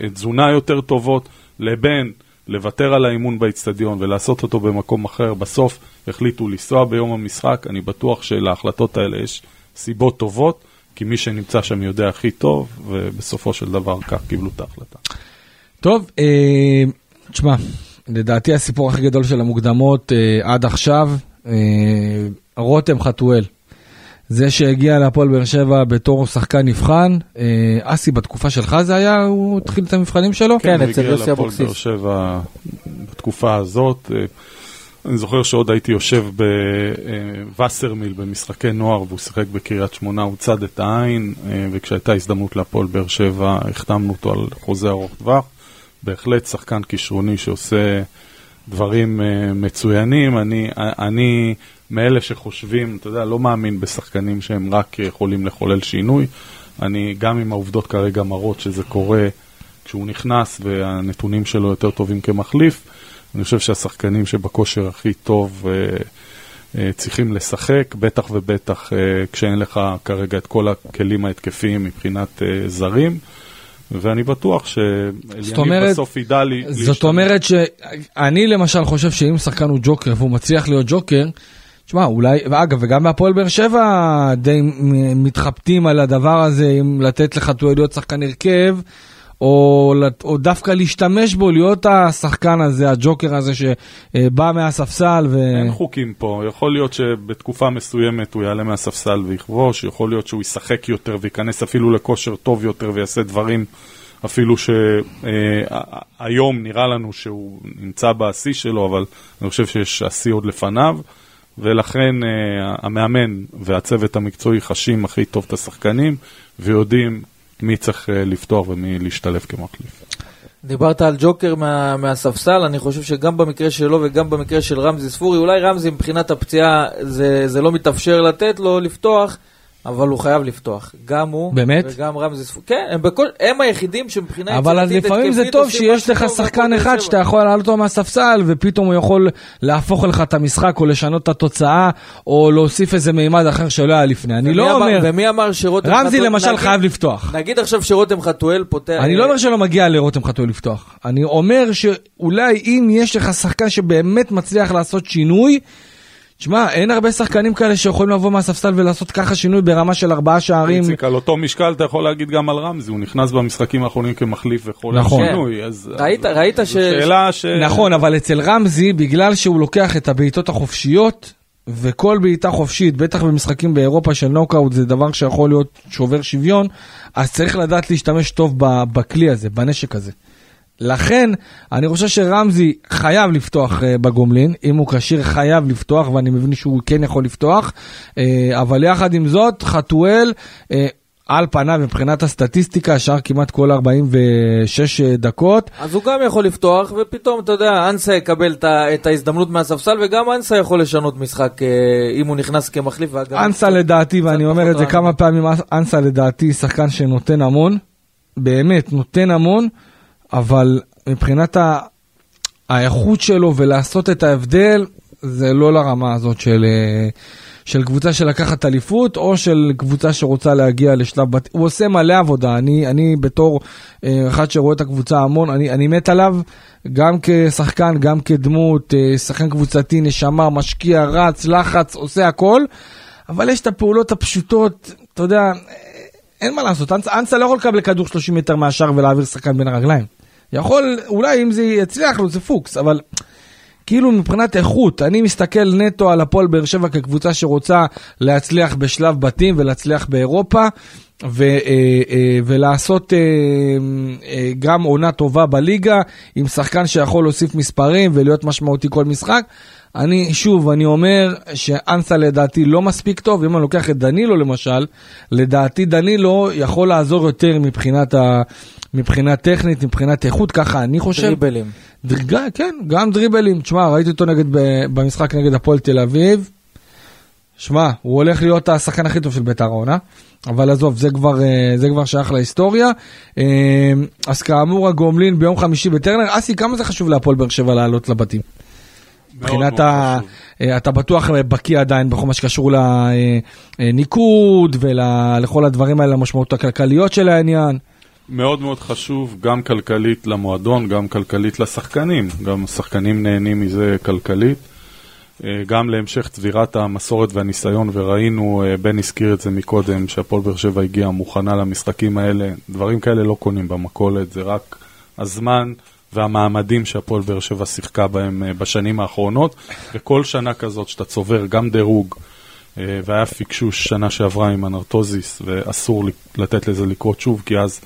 אה, תזונה יותר טובות, לבין לוותר על האימון באיצטדיון ולעשות אותו במקום אחר. בסוף החליטו לנסוע ביום המשחק, אני בטוח שלהחלטות האלה יש סיבות טובות, כי מי שנמצא שם יודע הכי טוב, ובסופו של דבר כך קיבלו את ההחלטה. טוב, אה, תשמע, לדעתי הסיפור הכי גדול של המוקדמות אה, עד עכשיו, אה, רותם חתואל. זה שהגיע להפועל באר שבע בתור שחקן נבחן, אה, אסי, בתקופה שלך זה היה, הוא התחיל את המבחנים שלו? כן, הוא אצל הגיע יוסי להפועל אבוקסיס. באר שבע בתקופה הזאת. אה, אני זוכר שעוד הייתי יושב בווסרמיל במשחקי נוער והוא שיחק בקריית שמונה, הוא צד את העין, אה, וכשהייתה הזדמנות להפועל באר שבע, החתמנו אותו על חוזה ארוך טווח. בהחלט שחקן כישרוני שעושה דברים אה, מצוינים. אני, אני מאלה שחושבים, אתה יודע, לא מאמין בשחקנים שהם רק יכולים לחולל שינוי. אני, גם אם העובדות כרגע מראות שזה קורה כשהוא נכנס והנתונים שלו יותר טובים כמחליף, אני חושב שהשחקנים שבכושר הכי טוב אה, אה, צריכים לשחק, בטח ובטח אה, כשאין לך כרגע את כל הכלים ההתקפיים מבחינת אה, זרים. ואני בטוח שאליניב בסוף ידע לי... זאת להשתמש. אומרת שאני למשל חושב שאם שחקן הוא ג'וקר והוא מצליח להיות ג'וקר, תשמע, אולי, ואגב, וגם בהפועל באר שבע די מתחבטים על הדבר הזה, אם לתת לחתואל להיות שחקן הרכב, או, או דווקא להשתמש בו, להיות השחקן הזה, הג'וקר הזה שבא מהספסל. ו... אין חוקים פה, יכול להיות שבתקופה מסוימת הוא יעלה מהספסל ויכבוש, יכול להיות שהוא ישחק יותר וייכנס אפילו לכושר טוב יותר ויעשה דברים אפילו שהיום נראה לנו שהוא נמצא בשיא שלו, אבל אני חושב שיש השיא עוד לפניו. ולכן uh, המאמן והצוות המקצועי חשים הכי טוב את השחקנים ויודעים מי צריך uh, לפתוח ומי להשתלב כמחליף. דיברת על ג'וקר מה, מהספסל, אני חושב שגם במקרה שלו וגם במקרה של רמזי ספורי, אולי רמזי מבחינת הפציעה זה, זה לא מתאפשר לתת לו לפתוח, אבל הוא חייב לפתוח. גם הוא, באמת? וגם רמזי ספורי. כן, הם, בכל, הם היחידים שמבחינה אבל אז לפעמים זה טוב שיש לך שחקן אחד שאתה יכול לעלות אותו מהספסל, ופתאום הוא יכול להפוך לך את המשחק, או לשנות את התוצאה, או להוסיף איזה מימד אחר שלא היה לפני. אני לא אמר, אומר... ומי אמר שרותם חתואל... רמזי למשל נגיד, חייב לפתוח. נגיד עכשיו שרותם חתואל פותח... אני לא אומר שלא מגיע לרותם חתואל לפתוח. אני אומר שאולי אם יש לך שחקן שבאמת מצליח לעשות שינוי, תשמע, אין הרבה שחקנים כאלה שיכולים לבוא מהספסל ולעשות ככה שינוי ברמה של ארבעה שערים. איציק, על אותו משקל אתה יכול להגיד גם על רמזי, הוא נכנס במשחקים האחרונים כמחליף וכל נכון. שינוי, אז... ראית, ראית ש... שאלה ש... נכון, אבל אצל רמזי, בגלל שהוא לוקח את הבעיטות החופשיות, וכל בעיטה חופשית, בטח במשחקים באירופה של נוקאוט, זה דבר שיכול להיות שובר שוויון, אז צריך לדעת להשתמש טוב בכלי הזה, בנשק הזה. לכן, אני חושב שרמזי חייב לפתוח uh, בגומלין, אם הוא כשיר חייב לפתוח, ואני מבין שהוא כן יכול לפתוח, uh, אבל יחד עם זאת, חתואל, uh, על פניו מבחינת הסטטיסטיקה, שער כמעט כל 46 דקות. אז הוא גם יכול לפתוח, ופתאום, אתה יודע, אנסה יקבל את ההזדמנות מהספסל, וגם אנסה יכול לשנות משחק אם הוא נכנס כמחליף. אנסה לדעתי, ואני אומר את זה כמה פעמים, אנסה לדעתי שחקן שנותן המון, באמת, נותן המון. אבל מבחינת האיכות שלו ולעשות את ההבדל, זה לא לרמה הזאת של, אה, של קבוצה שלקחת אליפות, או של קבוצה שרוצה להגיע לשלב בת... הוא עושה מלא עבודה, אני, אני בתור אה, אחד שרואה את הקבוצה המון, אני, אני מת עליו, גם כשחקן, גם כדמות, אה, שחקן קבוצתי, נשמה, משקיע, רץ, לחץ, עושה הכל, אבל יש את הפעולות הפשוטות, אתה יודע, אין מה לעשות, אנסה לא יכול לקבל כדור 30 מטר מהשאר ולהעביר שחקן בין הרגליים. יכול, אולי אם זה יצליח לו זה פוקס, אבל כאילו מבחינת איכות, אני מסתכל נטו על הפועל באר שבע כקבוצה שרוצה להצליח בשלב בתים ולהצליח באירופה. ו, אה, אה, ולעשות אה, גם עונה טובה בליגה עם שחקן שיכול להוסיף מספרים ולהיות משמעותי כל משחק. אני, שוב, אני אומר שאנסה לדעתי לא מספיק טוב, אם אני לוקח את דנילו למשל, לדעתי דנילו יכול לעזור יותר מבחינת, ה, מבחינה טכנית, מבחינת איכות, ככה אני חושב. דריבלים. דרג, כן, גם דריבלים. תשמע, ראיתי אותו נגד, במשחק נגד הפועל תל אביב. שמע, הוא הולך להיות השחקן הכי טוב של בית"ר העונה, אבל עזוב, זה כבר, אה, זה כבר שייך להיסטוריה. אה, אז כאמור, הגומלין ביום חמישי בטרנר. אסי, כמה זה חשוב להפועל באר שבע לעלות לבתים? מבחינת ה... אה, אתה בטוח בקיא עדיין בכל מה שקשור לניקוד ולכל הדברים האלה, למשמעות הכלכליות של העניין. מאוד מאוד חשוב, גם כלכלית למועדון, גם כלכלית לשחקנים. גם השחקנים נהנים מזה כלכלית. אה, גם להמשך צבירת המסורת והניסיון, וראינו, אה, בן הזכיר את זה מקודם, שהפועל באר שבע הגיעה מוכנה למשחקים האלה. דברים כאלה לא קונים במכולת, זה רק הזמן. והמעמדים שהפועל באר שבע שיחקה בהם אה, בשנים האחרונות, וכל שנה כזאת שאתה צובר גם דירוג, אה, והיה פיקשוש שנה שעברה עם אנרטוזיס, ואסור לתת לזה לקרות שוב, כי אז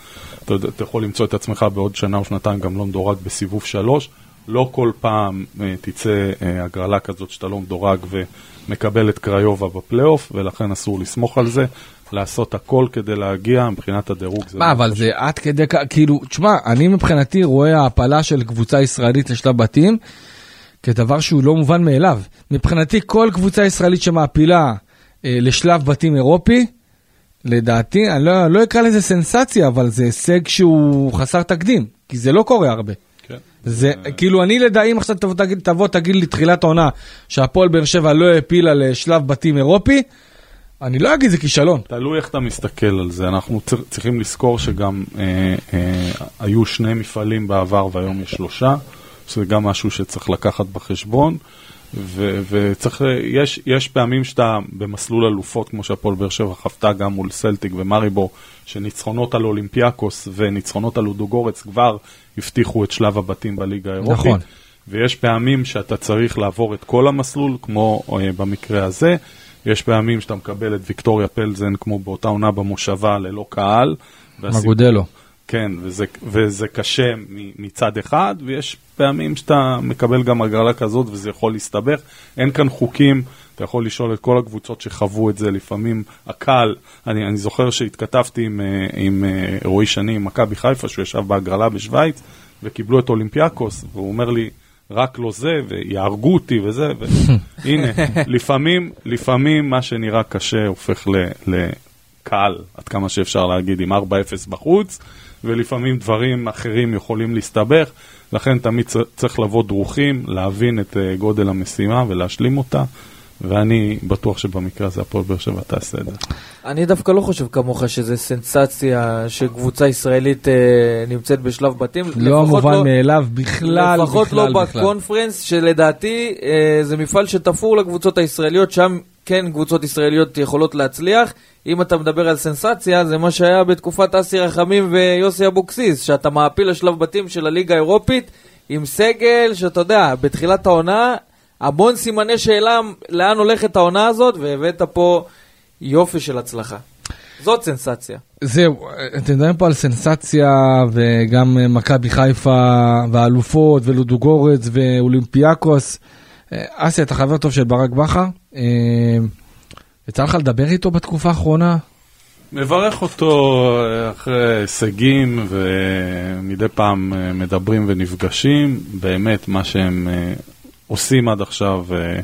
אתה, אתה יכול למצוא את עצמך בעוד שנה או שנתיים גם לא מדורג בסיבוב שלוש. לא כל פעם אה, תצא אה, הגרלה כזאת שאתה לא מדורג ומקבל את קריובה בפלייאוף, ולכן אסור לסמוך על זה. לעשות הכל כדי להגיע מבחינת הדירוג. מה, לא אבל זה עד כדי, כאילו, תשמע, אני מבחינתי רואה העפלה של קבוצה ישראלית לשלב בתים כדבר שהוא לא מובן מאליו. מבחינתי כל קבוצה ישראלית שמעפילה אה, לשלב בתים אירופי, לדעתי, אני לא, לא אקרא לזה סנסציה, אבל זה הישג שהוא חסר תקדים, כי זה לא קורה הרבה. כן. זה, uh... כאילו, אני לדעתי, אם עכשיו תבוא, תגיד, תבוא, תגיד לי תחילת העונה שהפועל באר שבע לא העפילה לשלב בתים אירופי, אני לא אגיד זה כישלון. תלוי איך אתה מסתכל על זה. אנחנו צריכים לזכור שגם אה, אה, היו שני מפעלים בעבר והיום יש שלושה, שזה גם משהו שצריך לקחת בחשבון. ו- וצריך, יש, יש פעמים שאתה במסלול אלופות, כמו שהפועל באר שבע חוותה גם מול סלטיק ומריבור, שניצחונות על אולימפיאקוס וניצחונות על אודוגורץ כבר הבטיחו את שלב הבתים בליגה האירופית. נכון. ויש פעמים שאתה צריך לעבור את כל המסלול, כמו אה, במקרה הזה. יש פעמים שאתה מקבל את ויקטוריה פלזן, כמו באותה עונה במושבה, ללא קהל. מגודלו. כן, וזה, וזה קשה מצד אחד, ויש פעמים שאתה מקבל גם הגרלה כזאת וזה יכול להסתבך. אין כאן חוקים, אתה יכול לשאול את כל הקבוצות שחוו את זה, לפעמים הקהל, אני, אני זוכר שהתכתבתי עם, אה, עם אה, רועי שני, עם מכבי חיפה, שהוא ישב בהגרלה בשוויץ, וקיבלו את אולימפיאקוס, והוא אומר לי, רק לא זה, ויהרגו אותי וזה, והנה, לפעמים, לפעמים מה שנראה קשה הופך לקהל, עד כמה שאפשר להגיד, עם 4-0 בחוץ. ולפעמים דברים אחרים יכולים להסתבך, לכן תמיד צריך לבוא דרוכים, להבין את אה, גודל המשימה ולהשלים אותה. ואני בטוח שבמקרה הזה הפועל באר שבע תעשה את זה. אני דווקא לא חושב כמוך שזה סנסציה שקבוצה ישראלית אה, נמצאת בשלב בתים. לא מובן לא, מאליו בכלל, לפחות לא בכלל, לא בכלל. בקונפרנס, שלדעתי אה, זה מפעל שתפור לקבוצות הישראליות, שם כן קבוצות ישראליות יכולות להצליח. אם אתה מדבר על סנסציה, זה מה שהיה בתקופת אסי רחמים ויוסי אבוקסיס, שאתה מעפיל לשלב בתים של הליגה האירופית עם סגל שאתה יודע, בתחילת העונה, המון סימני שאלה לאן הולכת העונה הזאת, והבאת פה יופי של הצלחה. זאת סנסציה. זהו, אתם מדברים פה על סנסציה, וגם מכבי חיפה, והאלופות, ולודוגורץ, ואולימפיאקוס. אה, אסי, אתה חבר טוב של ברק בכר. אה, יצא לך לדבר איתו בתקופה האחרונה? מברך אותו אחרי הישגים ומדי פעם אה, מדברים ונפגשים. באמת, מה שהם אה, עושים עד עכשיו אה,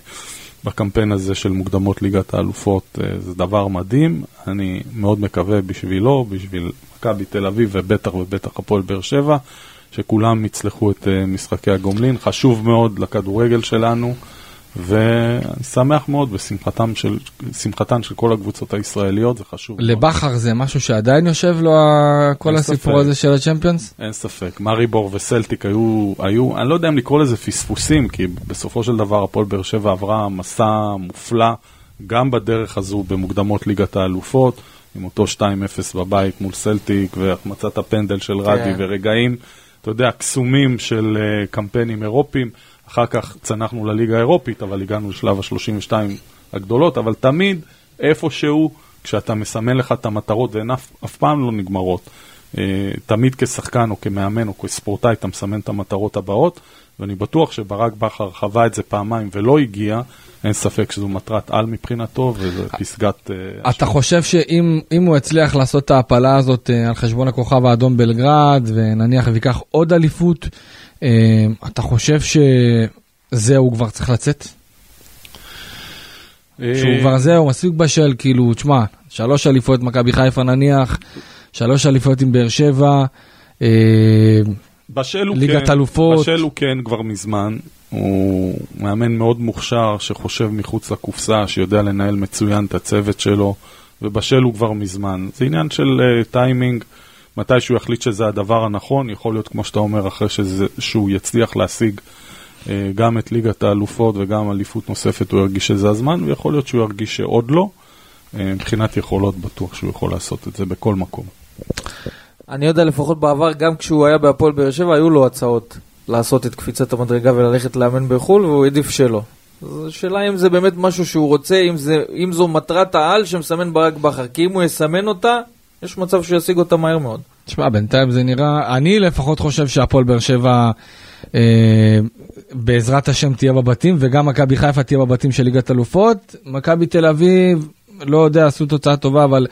בקמפיין הזה של מוקדמות ליגת האלופות זה דבר מדהים. אני מאוד מקווה בשבילו, בשביל מכבי תל אביב ובטח ובטח הפועל באר שבע, שכולם יצלחו את משחקי הגומלין. חשוב מאוד לכדורגל שלנו. ואני שמח מאוד בשמחתן של, של כל הקבוצות הישראליות, זה חשוב. לבכר. זה משהו שעדיין יושב לו כל הסיפור ספק. הזה של הצ'מפיונס? אין ספק. מריבור וסלטיק היו, היו, אני לא יודע אם לקרוא לזה פספוסים, כי בסופו של דבר הפועל באר שבע עברה מסע מופלא, גם בדרך הזו במוקדמות ליגת האלופות, עם אותו 2-0 בבית מול סלטיק, והחמצת הפנדל של רדי, כן. ורגעים, אתה יודע, קסומים של uh, קמפיינים אירופיים. אחר כך צנחנו לליגה האירופית, אבל הגענו לשלב ה-32 הגדולות, אבל תמיד איפשהו, כשאתה מסמן לך את המטרות, והן אף, אף פעם לא נגמרות, אה, תמיד כשחקן או כמאמן או כספורטאי אתה מסמן את המטרות הבאות, ואני בטוח שברק בכר חווה את זה פעמיים ולא הגיע, אין ספק שזו מטרת על מבחינתו, וזו פסגת... Uh, אתה חושב שאם הוא יצליח לעשות את ההעפלה הזאת על חשבון הכוכב האדום בלגרד, ונניח ויקח עוד אליפות, אתה חושב שזהו, הוא כבר צריך לצאת? שהוא כבר זהו, מספיק בשל, כאילו, תשמע, שלוש אליפויות מכבי חיפה נניח, שלוש אליפויות עם באר שבע, ליגת כן, אלופות. בשל הוא כן כבר מזמן, הוא מאמן מאוד מוכשר, שחושב מחוץ לקופסה, שיודע לנהל מצוין את הצוות שלו, ובשל הוא כבר מזמן. זה עניין של uh, טיימינג, מתי שהוא יחליט שזה הדבר הנכון, יכול להיות, כמו שאתה אומר, אחרי שזה, שהוא יצליח להשיג uh, גם את ליגת האלופות וגם אליפות נוספת, הוא ירגיש שזה הזמן, ויכול להיות שהוא ירגיש שעוד לא. Uh, מבחינת יכולות, בטוח שהוא יכול לעשות את זה בכל מקום. אני יודע, לפחות בעבר, גם כשהוא היה בהפועל באר שבע, היו לו הצעות לעשות את קפיצת המדרגה וללכת לאמן בחו"ל, והוא העדיף שלא. אז השאלה אם זה באמת משהו שהוא רוצה, אם, זה, אם זו מטרת העל שמסמן ברק בכר. כי אם הוא יסמן אותה, יש מצב שהוא ישיג אותה מהר מאוד. תשמע, בינתיים זה נראה, אני לפחות חושב שהפועל באר שבע אה, בעזרת השם תהיה בבתים, וגם מכבי חיפה תהיה בבתים של ליגת אלופות. מכבי תל אביב, לא יודע, עשו תוצאה טובה, אבל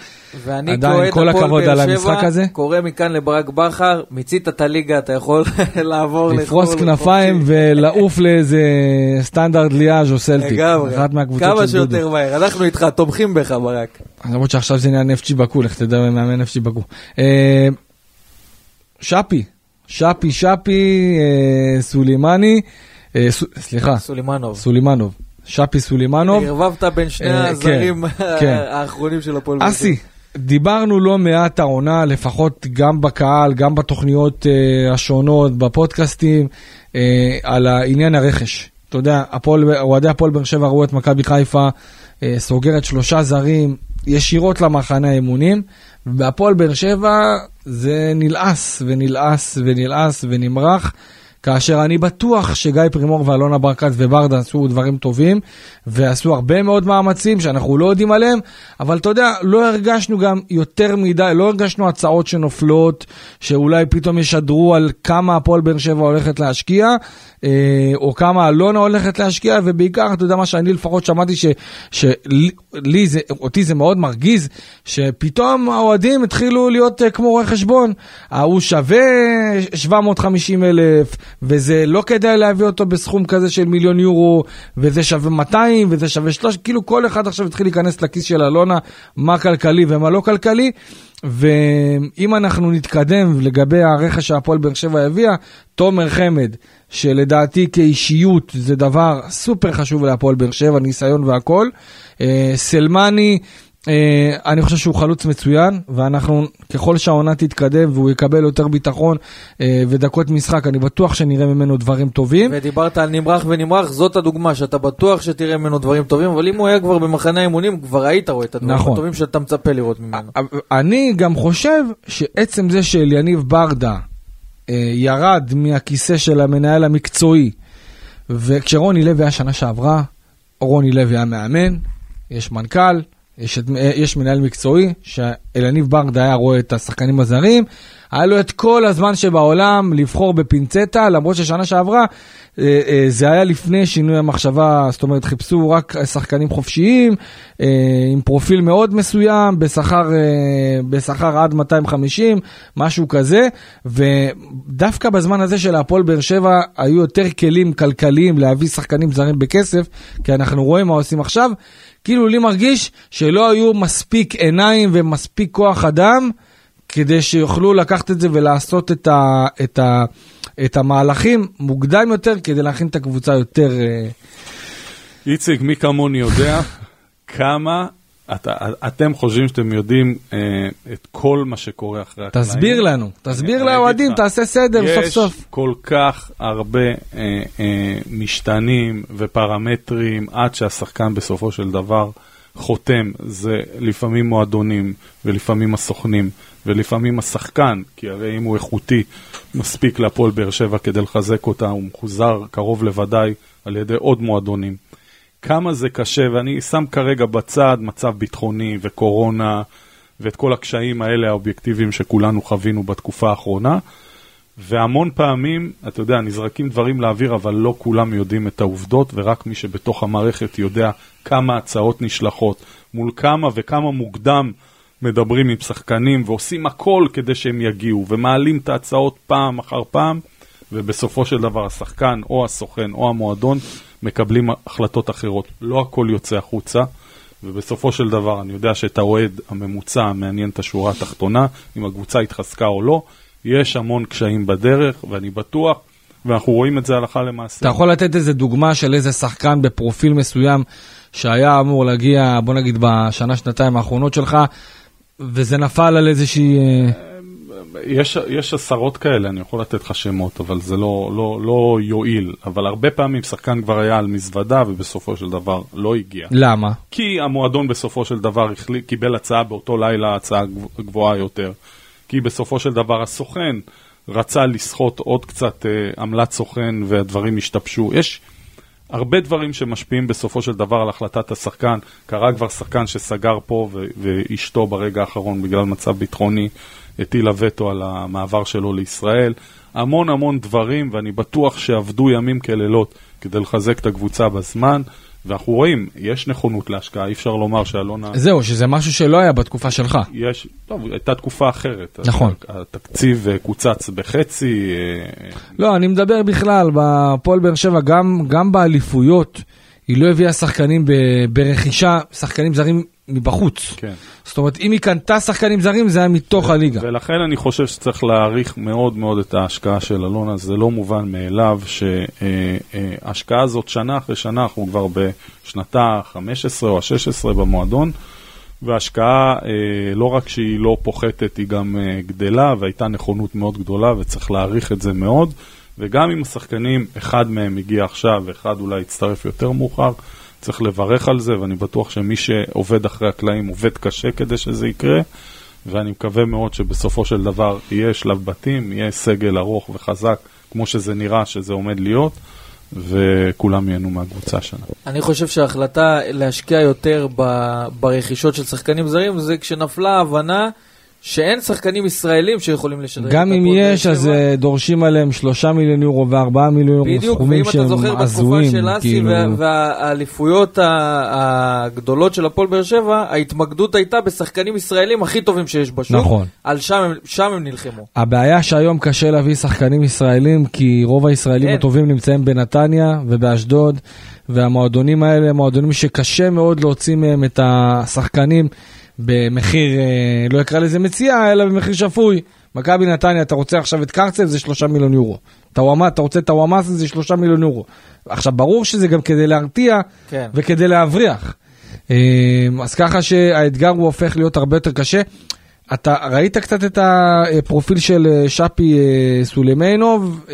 ואני עדיין, כל הכבוד על המשחק הזה. קורא מכאן לברק בכר, מיצית את הליגה, אתה יכול לעבור לפרוס לחו"ל, כנפיים. ולעוף לאיזה סטנדרט ליאז' או סלטיק. לגמרי, כמה. שיותר מהר, אנחנו איתך, תומכים בך ברק. למרות שעכשיו זה נהיה נפצ'י בקו, לך תדע מאמן נפצ'י בקו. אה, שפי, שפי, שפי, אה, סולימני, אה, סליחה, סולימנוב. סולימנוב. שפי סולימנוב. ערבבת בין שני אה, הזרים כן, כן. האחרונים של הפועל. אסי, דיברנו לא מעט העונה, לפחות גם בקהל, גם בתוכניות אה, השונות, בפודקאסטים, אה, על העניין הרכש. אתה יודע, אוהדי הפועל באר שבע ראו את מכבי חיפה אה, סוגרת שלושה זרים ישירות למחנה האימונים, והפועל באר שבע זה נלעס ונלעס ונלעס ונמרח. כאשר אני בטוח שגיא פרימור ואלונה ברקת וברדה עשו דברים טובים ועשו הרבה מאוד מאמצים שאנחנו לא יודעים עליהם, אבל אתה יודע, לא הרגשנו גם יותר מדי, לא הרגשנו הצעות שנופלות, שאולי פתאום ישדרו על כמה הפועל באר שבע הולכת להשקיע, או כמה אלונה הולכת להשקיע, ובעיקר, אתה יודע מה שאני לפחות שמעתי, שלי, אותי זה מאוד מרגיז, שפתאום האוהדים התחילו להיות אה, כמו רואי חשבון. ההוא שווה 750 אלף, וזה לא כדאי להביא אותו בסכום כזה של מיליון יורו, וזה שווה 200, וזה שווה 300, כאילו כל אחד עכשיו התחיל להיכנס לכיס של אלונה, מה כלכלי ומה לא כלכלי. ואם אנחנו נתקדם לגבי הרכש שהפועל באר שבע הביאה, תומר חמד, שלדעתי כאישיות זה דבר סופר חשוב להפועל באר שבע, ניסיון והכל. אה, סלמני, אני חושב שהוא חלוץ מצוין, ואנחנו, ככל שהעונה תתקדם והוא יקבל יותר ביטחון אה, ודקות משחק, אני בטוח שנראה ממנו דברים טובים. ודיברת על נמרח ונמרח, זאת הדוגמה שאתה בטוח שתראה ממנו דברים טובים, אבל אם הוא היה כבר במחנה האימונים, כבר היית רואה את הדברים נכון. הטובים שאתה מצפה לראות ממנו. אני גם חושב שעצם זה שאליניב ברדה אה, ירד מהכיסא של המנהל המקצועי, וכשרוני לוי היה שנה שעברה, רוני לוי היה מאמן, יש מנכ"ל, יש, יש מנהל מקצועי, שאליניב ברדה היה רואה את השחקנים הזרים, היה לו את כל הזמן שבעולם לבחור בפינצטה, למרות ששנה שעברה אה, אה, זה היה לפני שינוי המחשבה, זאת אומרת חיפשו רק שחקנים חופשיים, אה, עם פרופיל מאוד מסוים, בשכר, בשכר עד 250, משהו כזה, ודווקא בזמן הזה של הפועל באר שבע היו יותר כלים כלכליים להביא שחקנים זרים בכסף, כי אנחנו רואים מה עושים עכשיו, כאילו לי מרגיש שלא היו מספיק עיניים ומספיק כוח אדם. כדי שיוכלו לקחת את זה ולעשות את, ה, את, ה, את המהלכים מוקדם יותר כדי להכין את הקבוצה יותר... אה, איציק, מי כמוני יודע כמה את, אתם חושבים שאתם יודעים אה, את כל מה שקורה אחרי הקלעים. תסביר לנו, תסביר לאוהדים, תעשה סדר סוף סוף. יש כל כך הרבה אה, אה, משתנים ופרמטרים עד שהשחקן בסופו של דבר חותם. זה לפעמים מועדונים ולפעמים הסוכנים ולפעמים השחקן, כי הרי אם הוא איכותי מספיק להפועל באר שבע כדי לחזק אותה, הוא מחוזר קרוב לוודאי על ידי עוד מועדונים. כמה זה קשה, ואני שם כרגע בצד מצב ביטחוני וקורונה ואת כל הקשיים האלה האובייקטיביים שכולנו חווינו בתקופה האחרונה. והמון פעמים, אתה יודע, נזרקים דברים לאוויר, אבל לא כולם יודעים את העובדות, ורק מי שבתוך המערכת יודע כמה הצעות נשלחות, מול כמה וכמה מוקדם מדברים עם שחקנים, ועושים הכל כדי שהם יגיעו, ומעלים את ההצעות פעם אחר פעם, ובסופו של דבר השחקן, או הסוכן, או המועדון, מקבלים החלטות אחרות. לא הכל יוצא החוצה. ובסופו של דבר אני יודע שאת האוהד הממוצע מעניין את השורה התחתונה, אם הקבוצה התחזקה או לא, יש המון קשיים בדרך, ואני בטוח, ואנחנו רואים את זה הלכה למעשה. אתה יכול לתת איזה דוגמה של איזה שחקן בפרופיל מסוים שהיה אמור להגיע, בוא נגיד, בשנה, שנתיים האחרונות שלך, וזה נפל על איזושהי... יש, יש עשרות כאלה, אני יכול לתת לך שמות, אבל זה לא, לא, לא יועיל. אבל הרבה פעמים שחקן כבר היה על מזוודה, ובסופו של דבר לא הגיע. למה? כי המועדון בסופו של דבר החליט, קיבל הצעה באותו לילה, הצעה גב- גבוהה יותר. כי בסופו של דבר הסוכן רצה לסחוט עוד קצת אה, עמלת סוכן והדברים השתבשו. יש, הרבה דברים שמשפיעים בסופו של דבר על החלטת השחקן. קרה כבר שחקן שסגר פה ו- ואשתו ברגע האחרון בגלל מצב ביטחוני הטילה וטו על המעבר שלו לישראל. המון המון דברים, ואני בטוח שעבדו ימים כלילות כדי לחזק את הקבוצה בזמן. ואנחנו רואים, יש נכונות להשקעה, אי אפשר לומר שאלונה... זהו, שזה משהו שלא היה בתקופה שלך. יש, טוב, הייתה תקופה אחרת. נכון. התקציב אה, קוצץ בחצי. אה, לא, אני מדבר בכלל, בפועל באר שבע, גם, גם באליפויות, היא לא הביאה שחקנים ב, ברכישה, שחקנים זרים מבחוץ. כן. זאת אומרת, אם היא קנתה שחקנים זרים, זה היה מתוך הליגה. ולכן אני חושב שצריך להעריך מאוד מאוד את ההשקעה של אלונה, זה לא מובן מאליו שההשקעה הזאת שנה אחרי שנה, אנחנו כבר בשנתה ה-15 או ה-16 במועדון, וההשקעה אה, לא רק שהיא לא פוחתת, היא גם אה, גדלה, והייתה נכונות מאוד גדולה, וצריך להעריך את זה מאוד. וגם אם השחקנים, אחד מהם הגיע עכשיו, ואחד אולי יצטרף יותר מאוחר, צריך לברך על זה, ואני בטוח שמי שעובד אחרי הקלעים עובד קשה כדי שזה יקרה, ואני מקווה מאוד שבסופו של דבר יהיה שלב בתים, יהיה סגל ארוך וחזק, כמו שזה נראה שזה עומד להיות, וכולם ייהנו מהקבוצה שלנו. אני חושב שההחלטה להשקיע יותר ברכישות של שחקנים זרים זה כשנפלה ההבנה שאין שחקנים ישראלים שיכולים לשדר את גם אם הפועל באר יש, אז. אה, דורשים עליהם שלושה מיליון יורו וארבעה מיליון יורו, בדיוק, סכומים ואם אתה זוכר שהם בתקופה הזויים. של אסי כאילו. וה- והאליפויות ה- הגדולות של הפועל באר שבע, ההתמקדות הייתה בשחקנים ישראלים הכי טובים שיש בשוק. נכון. על שם הם- שם הם נלחמו. הבעיה שהיום קשה להביא שחקנים ישראלים, כי רוב הישראלים כן. הטובים נמצאים בנתניה ובאשדוד, והמועדונים האלה הם מועדונים שקשה מאוד להוציא מהם את השחקנים במחיר, אה, לא אקרא לזה מציאה, אלא במחיר שפוי. מכבי נתניה, אתה רוצה עכשיו את קרצב, זה שלושה מיליון יורו. טוואמאס, אתה רוצה את טוואמאס, זה שלושה מיליון יורו. עכשיו, ברור שזה גם כדי להרתיע כן. וכדי להבריח. אה, אז ככה שהאתגר הוא הופך להיות הרבה יותר קשה. אתה ראית קצת את הפרופיל של אה, שפי סולימנוב,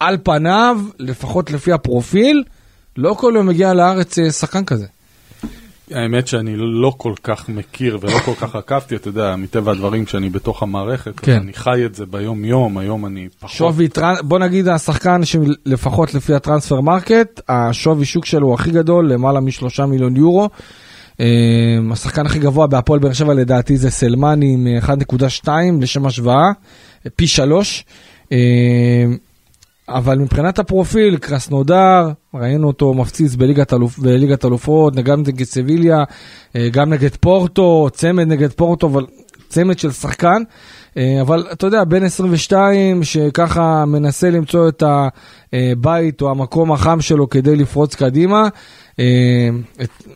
על פניו, לפחות לפי הפרופיל, לא כל יום מגיע לארץ שחקן כזה. האמת שאני לא כל כך מכיר ולא כל כך עקבתי, אתה יודע, מטבע הדברים כשאני בתוך המערכת, כן. אני חי את זה ביום-יום, היום אני פחות. שווי, בוא נגיד השחקן שלפחות לפי ה Transfermarkt, השווי שוק שלו הוא הכי גדול, למעלה משלושה מיליון יורו. אה, השחקן הכי גבוה בהפועל באר שבע לדעתי זה סלמני עם 1.2 לשם השוואה, פי שלוש. אה, אבל מבחינת הפרופיל, קרסנודר, ראינו אותו מפציץ בליגת, אלופ, בליגת אלופות, גם נגד סביליה, אה, גם נגד פורטו, צמד נגד פורטו, אבל צמד של שחקן. אה, אבל אתה יודע, בן 22 שככה מנסה למצוא את הבית או המקום החם שלו כדי לפרוץ קדימה. אה,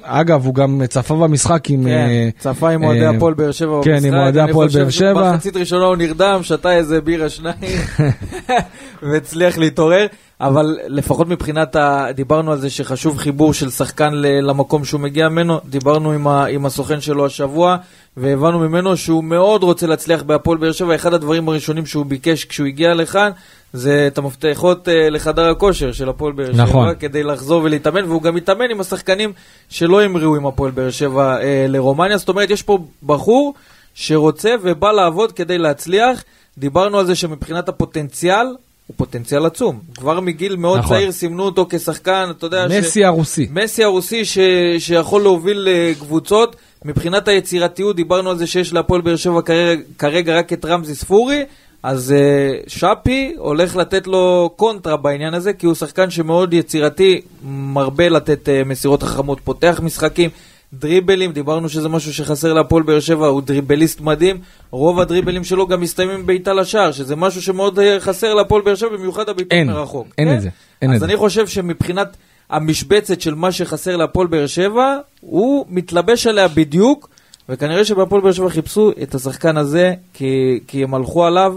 אגב, הוא גם צפה במשחק עם... כן, אה, צפה עם אוהדי אה, הפועל באר שבע כן, עם במשחק. אוהדי הפועל באר אני שבע. חושב שבמחצית ראשונה הוא נרדם, שתה איזה בירה שניים, והצליח להתעורר. אבל לפחות מבחינת, ה... דיברנו על זה שחשוב חיבור של שחקן למקום שהוא מגיע ממנו, דיברנו עם, ה... עם הסוכן שלו השבוע, והבנו ממנו שהוא מאוד רוצה להצליח בהפועל באר שבע. אחד הדברים הראשונים שהוא ביקש כשהוא הגיע לכאן, זה את המפתחות אה, לחדר הכושר של הפועל באר שבע, נכון. כדי לחזור ולהתאמן, והוא גם מתאמן עם השחקנים שלא המריאו עם הפועל באר שבע אה, לרומניה. זאת אומרת, יש פה בחור שרוצה ובא לעבוד כדי להצליח. דיברנו על זה שמבחינת הפוטנציאל, הוא פוטנציאל עצום. כבר מגיל מאוד נכון. צעיר סימנו אותו כשחקן, אתה יודע, ש- מסי הרוסי. מסי הרוסי ש... שיכול להוביל אה, קבוצות. מבחינת היצירתיות, דיברנו על זה שיש להפועל באר שבע כרגע, כרגע רק את רמזי ספורי, אז uh, שפי הולך לתת לו קונטרה בעניין הזה, כי הוא שחקן שמאוד יצירתי, מרבה לתת uh, מסירות חכמות, פותח משחקים. דריבלים, דיברנו שזה משהו שחסר להפועל באר שבע, הוא דריבליסט מדהים, רוב הדריבלים שלו גם מסתיימים בעיטה לשער, שזה משהו שמאוד אה, חסר להפועל באר שבע, במיוחד הבעיטות אין, מרחוק. אין כן? את זה, אין את אז זה. אני חושב שמבחינת המשבצת של מה שחסר להפועל באר שבע, הוא מתלבש עליה בדיוק, וכנראה שבהפועל באר שבע חיפשו את השחקן הזה, כי, כי הם הלכו עליו,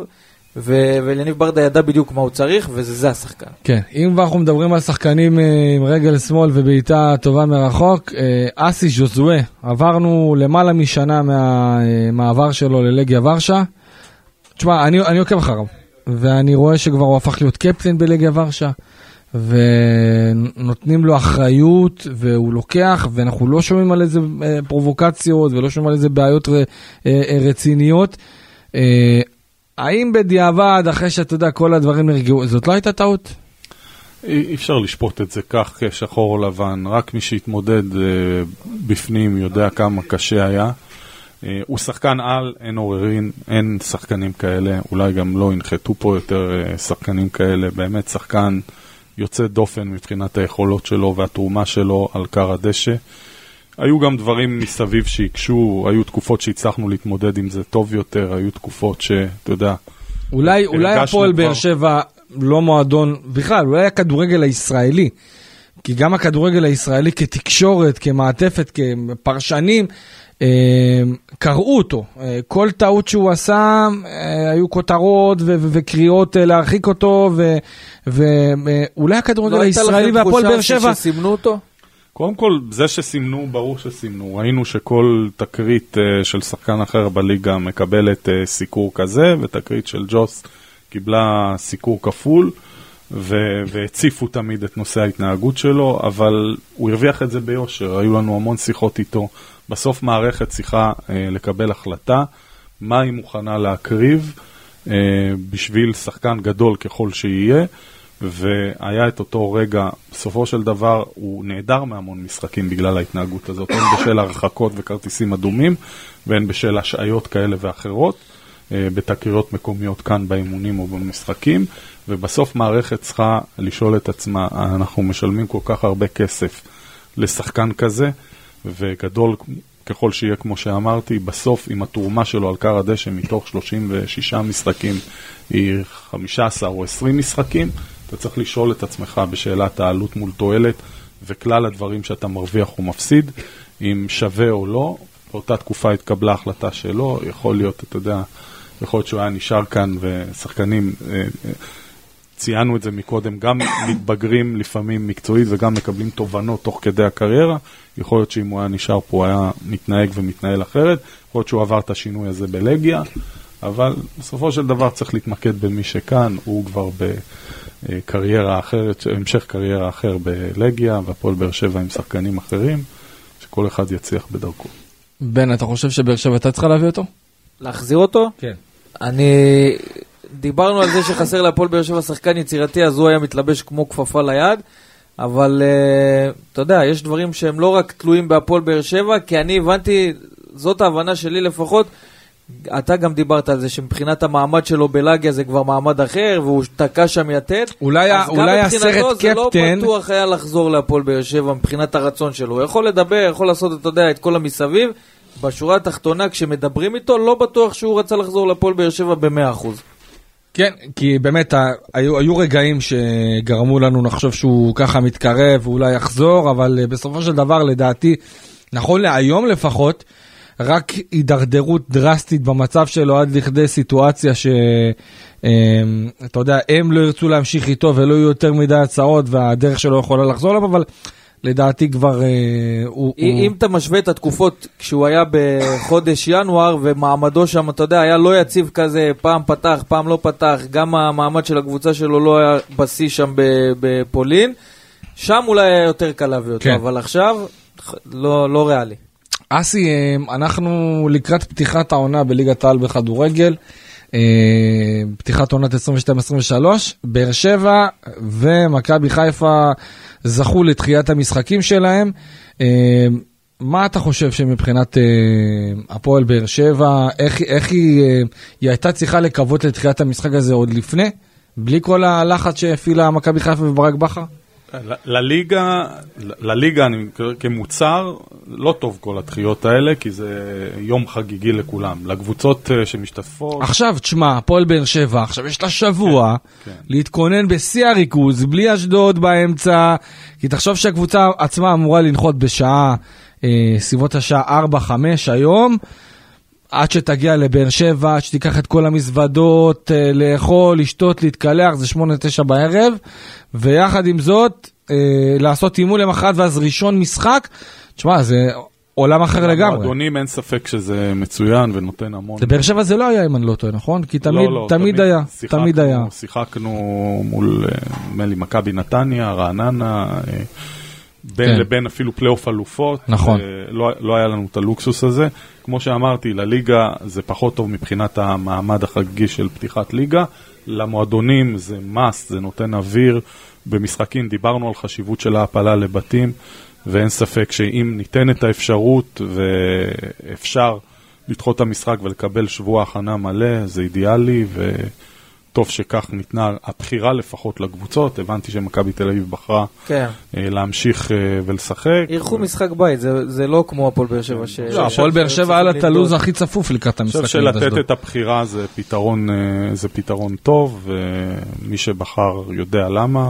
ו- ולניב ברדה ידע בדיוק מה הוא צריך, וזה זה השחקן. כן, אם אנחנו מדברים על שחקנים אה, עם רגל שמאל ובעיטה טובה מרחוק, אה, אסי ז'וזואה, עברנו למעלה משנה מהמעבר שלו ללגיה ורשה. תשמע, אני, אני עוקב אחריו, ואני רואה שכבר הוא הפך להיות קפטן בלגיה ורשה, ונותנים לו אחריות, והוא לוקח, ואנחנו לא שומעים על איזה אה, פרובוקציות, ולא שומעים על איזה בעיות ר, אה, אה, רציניות. אה, האם בדיעבד, אחרי שאתה יודע, כל הדברים נרגעו, זאת לא הייתה טעות? אי אפשר לשפוט את זה כך כשחור או לבן, רק מי שהתמודד אה, בפנים יודע כמה קשה היה. אה, הוא שחקן על, אין עוררין, אין שחקנים כאלה, אולי גם לא ינחתו פה יותר אה, שחקנים כאלה, באמת שחקן יוצא דופן מבחינת היכולות שלו והתרומה שלו על כר הדשא. היו גם דברים מסביב שהקשו, היו תקופות שהצלחנו להתמודד עם זה טוב יותר, היו תקופות שאתה יודע, אולי, אולי הרגשנו הפועל באר. שבע לא מועדון, בכלל, אולי הכדורגל הישראלי. כי גם הכדורגל הישראלי כתקשורת, כמעטפת, כפרשנים, אה, קראו אותו. אה, כל טעות שהוא עשה, אה, היו כותרות ו- ו- וקריאות אה, להרחיק אותו, ואולי הכדורגל לא הייתה הישראלי לכם והפועל באר תחושה שבע... שסימנו אותו? קודם כל, זה שסימנו, ברור שסימנו. ראינו שכל תקרית של שחקן אחר בליגה מקבלת סיקור כזה, ותקרית של ג'וס קיבלה סיקור כפול, ו- והציפו תמיד את נושא ההתנהגות שלו, אבל הוא הרוויח את זה ביושר, היו לנו המון שיחות איתו. בסוף מערכת צריכה uh, לקבל החלטה מה היא מוכנה להקריב uh, בשביל שחקן גדול ככל שיהיה. והיה את אותו רגע, בסופו של דבר הוא נעדר מהמון משחקים בגלל ההתנהגות הזאת, הן בשל הרחקות וכרטיסים אדומים, והן בשל השעיות כאלה ואחרות, אה, בתקריות מקומיות כאן באימונים או במשחקים, ובסוף מערכת צריכה לשאול את עצמה, אנחנו משלמים כל כך הרבה כסף לשחקן כזה, וגדול ככל שיהיה, כמו שאמרתי, בסוף אם התרומה שלו על כר הדשא מתוך 36 משחקים היא 15 או 20 משחקים, אתה צריך לשאול את עצמך בשאלת העלות מול תועלת וכלל הדברים שאתה מרוויח ומפסיד, אם שווה או לא. באותה תקופה התקבלה החלטה שלא, יכול להיות, אתה יודע, יכול להיות שהוא היה נשאר כאן ושחקנים, אה, אה, ציינו את זה מקודם, גם מתבגרים לפעמים מקצועית וגם מקבלים תובנות תוך כדי הקריירה. יכול להיות שאם הוא היה נשאר פה הוא היה מתנהג ומתנהל אחרת, יכול להיות שהוא עבר את השינוי הזה בלגיה, אבל בסופו של דבר צריך להתמקד במי שכאן, הוא כבר בקריירה אחרת, המשך קריירה אחר בלגיה, והפועל באר שבע עם שחקנים אחרים, שכל אחד יצליח בדרכו. בן, אתה חושב שבאר שבע הייתה צריכה להביא אותו? להחזיר אותו? כן. אני... דיברנו על זה שחסר להפועל באר שבע שחקן יצירתי, אז הוא היה מתלבש כמו כפפה ליד. אבל uh, אתה יודע, יש דברים שהם לא רק תלויים בהפועל באר שבע, כי אני הבנתי, זאת ההבנה שלי לפחות, אתה גם דיברת על זה שמבחינת המעמד שלו בלאגיה זה כבר מעמד אחר, והוא תקע שם יתד. אולי ה- אז גם אולי מבחינתו הסרט זה לא קפטן- בטוח היה לחזור להפועל באר שבע מבחינת הרצון שלו. הוא יכול לדבר, יכול לעשות, אתה יודע, את כל המסביב. בשורה התחתונה, כשמדברים איתו, לא בטוח שהוא רצה לחזור להפועל באר שבע ב-100%. כן, כי באמת היו, היו רגעים שגרמו לנו לחשוב שהוא ככה מתקרב ואולי יחזור, אבל אה, בסופו של דבר, לדעתי, נכון להיום לפחות, רק הידרדרות דרסטית במצב שלו עד לכדי סיטואציה ש... אה, אתה יודע, הם לא ירצו להמשיך איתו ולא יהיו יותר מדי הצעות והדרך שלו יכולה לחזור אליו, אבל לדעתי כבר אה, הוא... אם הוא... אם אתה משווה את התקופות כשהוא היה בחודש ינואר ומעמדו שם, אתה יודע, היה לא יציב כזה, פעם פתח, פעם לא פתח, גם המעמד של הקבוצה שלו לא היה בשיא שם בפולין, שם אולי היה יותר קל להביא אותו, כן. אבל עכשיו, לא, לא ריאלי. אסי, אה, אנחנו לקראת פתיחת העונה בליגת העל בכדורגל, פתיחת עונת 22-23, באר שבע ומכבי חיפה זכו לתחיית המשחקים שלהם. אה, מה אתה חושב שמבחינת אה, הפועל באר שבע, איך, איך היא, אה, היא הייתה צריכה לקוות לתחילת המשחק הזה עוד לפני? בלי כל הלחץ שהפעילה מכבי חיפה וברק בכר? לליגה, לליגה אני מכיר כמוצר, לא טוב כל הדחיות האלה, כי זה יום חגיגי לכולם. לקבוצות אה, שמשתתפות, עכשיו, תשמע, הפועל באר שבע, עכשיו יש לה שבוע כן. להתכונן בשיא הריכוז, בלי אשדוד באמצע, כי תחשוב שהקבוצה עצמה אמורה לנחות בשעה, אה, סביבות השעה 4-5 היום, עד שתגיע לבאר שבע, עד שתיקח את כל המזוודות, אה, לאכול, לשתות, להתקלח, זה 8-9 בערב, ויחד עם זאת, אה, לעשות אימון למחרת ואז ראשון משחק, תשמע, זה עולם אחר לגמרי. במועדונים אין ספק שזה מצוין ונותן המון. לבאר שבע זה לא היה, אם אני לא טועה, נכון? כי תמיד, לא, לא, תמיד היה, שיחקנו- תמיד היה. שיחקנו מול, אה, נדמה לי, מכבי נתניה, רעננה, אה, בין כן. לבין אפילו פלייאוף אלופות. נכון. אה, לא, לא היה לנו את הלוקסוס הזה. כמו שאמרתי, לליגה זה פחות טוב מבחינת המעמד החגיגי של פתיחת ליגה. למועדונים זה must, זה נותן אוויר במשחקים. דיברנו על חשיבות של ההעפלה לבתים, ואין ספק שאם ניתן את האפשרות ואפשר לדחות את המשחק ולקבל שבוע הכנה מלא, זה אידיאלי, וטוב שכך ניתנה הבחירה לפחות לקבוצות. הבנתי שמכבי תל אביב בחרה כן. אה, להמשיך אה, ולשחק. אירחו משחק בית, זה זה לא כמו הפועל באר שבע ש... לא, הפועל באר שבע היה לה את הלו"ז הכי צפוף לקראת אני המשחק. חושב נגד שלתת. את הבחירה זה פתרון, אה, זה פתרון טוב, ומי שבחר יודע למה,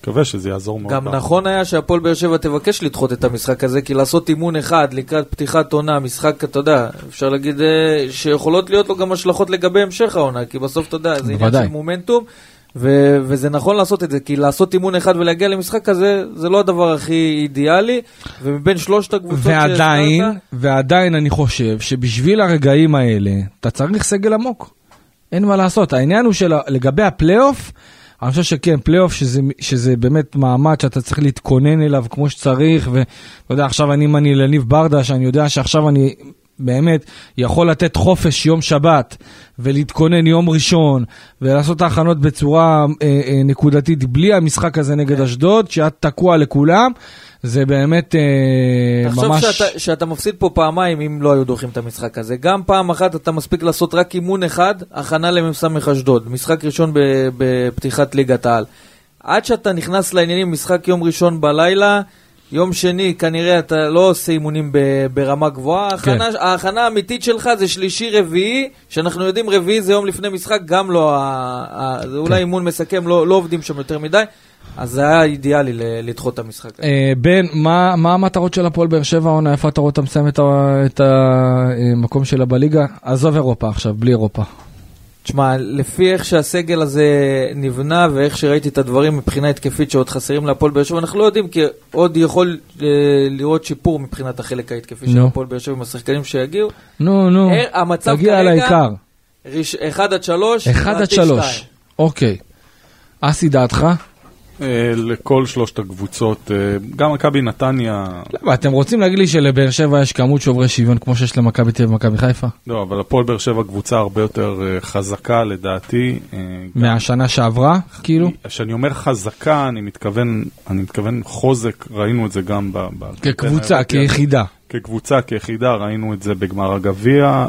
ומקווה שזה יעזור מאוד. גם. נכון היה שהפועל באר שבע תבקש לדחות את המשחק הזה, כי לעשות אימון אחד לקראת פתיחת עונה, משחק, אתה יודע, אפשר להגיד אה, שיכולות להיות לו גם השלכות לגבי המשך העונה, כי בסוף, אתה יודע, זה עניין. של מומנטום, ו- וזה נכון לעשות את זה, כי לעשות אימון אחד ולהגיע למשחק כזה, זה לא הדבר הכי אידיאלי, ומבין שלושת הקבוצות ועדיין, שהזכרת, ועדיין אני חושב שבשביל הרגעים האלה, אתה צריך סגל עמוק. אין מה לעשות. העניין הוא שלגבי הפלייאוף, אני חושב שכן, פלייאוף שזה, שזה באמת מעמד שאתה צריך להתכונן אליו כמו שצריך, ואתה יודע, עכשיו אני, אם אני לניב ברדה, שאני יודע שעכשיו אני באמת יכול לתת חופש יום שבת, ולהתכונן יום ראשון, ולעשות את ההכנות בצורה אה, אה, נקודתית, בלי המשחק הזה נגד אשדוד, שהיה תקוע לכולם, זה באמת אה, תחשוב ממש... שאתה, שאתה מפסיד פה פעמיים אם לא היו דוחים את המשחק הזה. גם פעם אחת אתה מספיק לעשות רק אימון אחד, הכנה למ"ס אשדוד, משחק ראשון בפתיחת ליגת העל. עד שאתה נכנס לעניינים, משחק יום ראשון בלילה, יום שני כנראה אתה לא עושה אימונים ב- ברמה גבוהה. ההכנה, ההכנה האמיתית שלך זה שלישי רביעי, שאנחנו יודעים רביעי זה יום לפני משחק, גם לא, ה- ה- זה אולי אימון מסכם, לא, לא עובדים שם יותר מדי. אז זה היה אידיאלי לדחות את המשחק. אה, בן, מה, המטרות של הפועל באר שבע העונה? איפה אתה רואה אותה מסיים את המקום שלה בליגה? עזוב אירופה עכשיו, בלי אירופה. תשמע, לפי איך שהסגל הזה נבנה ואיך שראיתי את הדברים מבחינה התקפית שעוד חסרים להפועל באר שבע, אנחנו לא יודעים, כי עוד יכול אה, לראות שיפור מבחינת החלק ההתקפי של נו. הפועל באר שבע עם השחקנים שיגיעו. נו, נו, אה, המצב תגיע כרגע- לעיקר. ראש- 1 עד 3, 1 עד 3. אוקיי. אסי, דעתך? אה, לכל שלושת הקבוצות, אה, גם מכבי נתניה, למה, אתם רוצים להגיד לי שלבאר שבע יש כמות שוברי שוויון כמו שיש למכבי תל אביב ומכבי חיפה? לא, אבל הפועל באר שבע קבוצה הרבה יותר אה, חזקה לדעתי. מהשנה שעברה, כאילו? כשאני אומר חזקה, אני מתכוון, אני מתכוון חוזק, ראינו את זה גם ב... ב- כקבוצה. כיחידה. כקבוצה, כיחידה, ראינו את זה בגמר הגביע,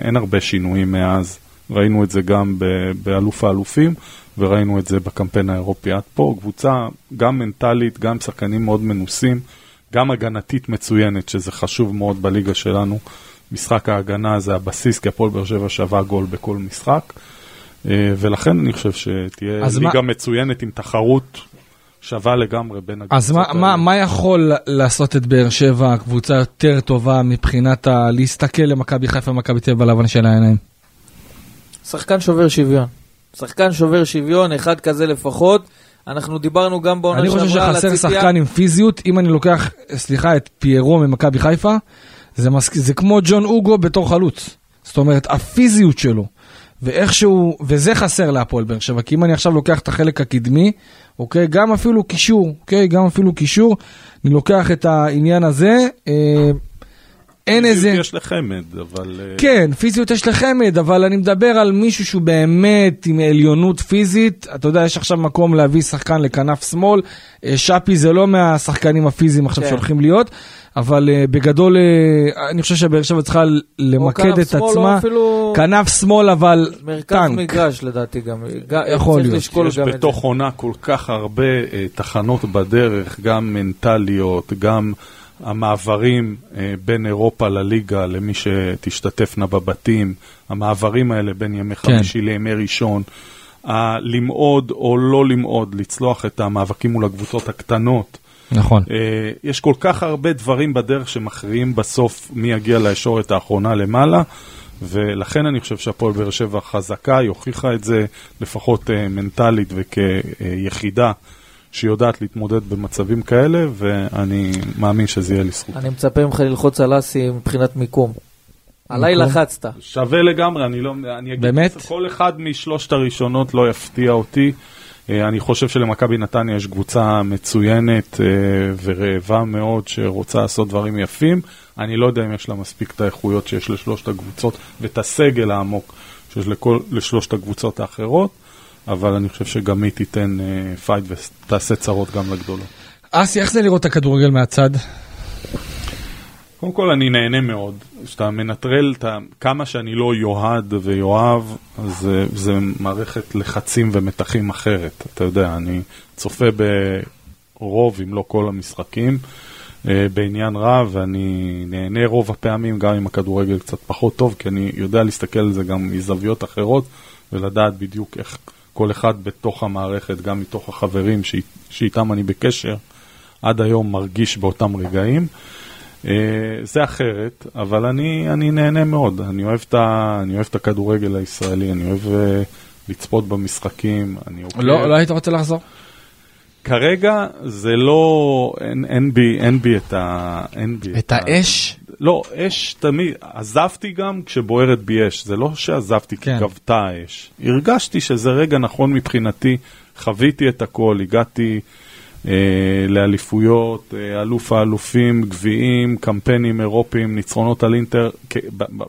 אין הרבה שינויים מאז, ראינו את זה גם ב- באלוף האלופים, וראינו את זה בקמפיין האירופי עד פה, קבוצה גם מנטלית, גם שחקנים מאוד מנוסים, גם הגנתית מצוינת, שזה חשוב מאוד בליגה שלנו. משחק ההגנה זה הבסיס, כי הפועל באר שבע שווה גול בכל משחק, אה, ולכן אני חושב שתהיה ליגה מה- מצוינת עם תחרות שווה לגמרי בין הקבוצות אז מה, מה. מה יכול לעשות את באר שבע קבוצה יותר טובה מבחינת ה... להסתכל למכבי חיפה ומכבי תל אביב בלבן של העיניים? שחקן שובר שוויון. שחקן שובר שוויון, אחד כזה לפחות. אנחנו דיברנו גם בעונה אני שעברה חושב על שחסר הציפייה. שחקן עם פיזיות, אם אני לוקח, סליחה, את פיירו ממכבי חיפה, זה, מס... זה כמו ג'ון אוגו בתור חלוץ. זאת אומרת, הפיזיות שלו, ואיכשהו, וזה חסר להפועל באר שבע, כי אם אני עכשיו לוקח את החלק הקדמי, אוקיי, גם אפילו קישור, אוקיי, גם אפילו קישור, אני לוקח את העניין הזה, אה, אין איזה... יש לחמד, אבל... אה, כן, פיזיות יש לחמד, אבל אני מדבר על מישהו שהוא באמת עם עליונות פיזית. אתה יודע, יש עכשיו מקום להביא שחקן לכנף שמאל. אה, שפי זה לא מהשחקנים הפיזיים עכשיו כן. שהולכים להיות, אבל uh, בגדול uh, אני חושב שבאר שבע צריכה למקד כנף את שמאל או עצמה. אפילו- כנף שמאל, אבל מרכז טנק. מגרש לדעתי גם. יכול להיות. יש. בתוך עונה כל כך הרבה אה, תחנות בדרך, גם מנטליות, גם המעברים אה, בין אירופה לליגה, למי שתשתתפנה בבתים, המעברים האלה בין ימי כן. חמישי לימי ראשון, הלמעוד או לא למעוד, לצלוח את המאבקים מול הקבוצות הקטנות. נכון. אה, יש כל כך הרבה דברים בדרך שמכריעים בסוף מי יגיע לישורת האחרונה למעלה, ולכן אני חושב שהפועל באר שבע חזקה, היא הוכיחה את זה לפחות אה, מנטלית וכיחידה שיודעת להתמודד במצבים כאלה, ואני מאמין שזה יהיה לזכות. אני מצפה ממך ללחוץ על אסי מבחינת מיקום. עליי? לחצת. שווה לגמרי, אני לא... אני אגיד, באמת? כל אחד משלושת הראשונות לא יפתיע אותי. אה, אני חושב שלמכבי נתניה יש קבוצה מצוינת אה, ורעבה מאוד שרוצה לעשות דברים יפים. אני לא יודע אם יש לה מספיק את האיכויות שיש לשלושת הקבוצות ואת הסגל העמוק שיש לכל, לשלושת הקבוצות האחרות, אבל אני חושב שגם היא תיתן אה, פייט ותעשה צרות גם לגדולות. אסי, איך זה לראות את הכדורגל מהצד? קודם כל אני נהנה מאוד, כשאתה מנטרל את. כמה שאני לא יאהד ויואב, אז אה, זה מערכת לחצים ומתחים אחרת. אתה יודע, אני צופה ברוב, אם לא כל המשחקים, אה, בעניין רב, ואני נהנה רוב הפעמים, גם אם הכדורגל קצת פחות טוב, כי אני יודע להסתכל על זה גם מזוויות אחרות, ולדעת בדיוק איך כל אחד בתוך המערכת, גם מתוך החברים שאיתם אני בקשר, עד היום מרגיש באותם רגעים. אה, זה אחרת, אבל אני, אני נהנה מאוד, אני אוהב, את ה, אני אוהב את הכדורגל הישראלי, אני אוהב uh, לצפות במשחקים. אני לא, לא היית רוצה לחזור? כרגע זה לא, אין, אין, בי, אין בי את ה... אין בי את, את האש? ה... לא, אש תמיד, עזבתי גם כשבוערת בי אש, זה לא שעזבתי כן. כי גבתה האש. הרגשתי שזה רגע נכון מבחינתי, חוויתי את הכל, הגעתי... אה, לאליפויות, אה, אלוף האלופים, גביעים, קמפיינים אירופיים, ניצחונות על אינטר.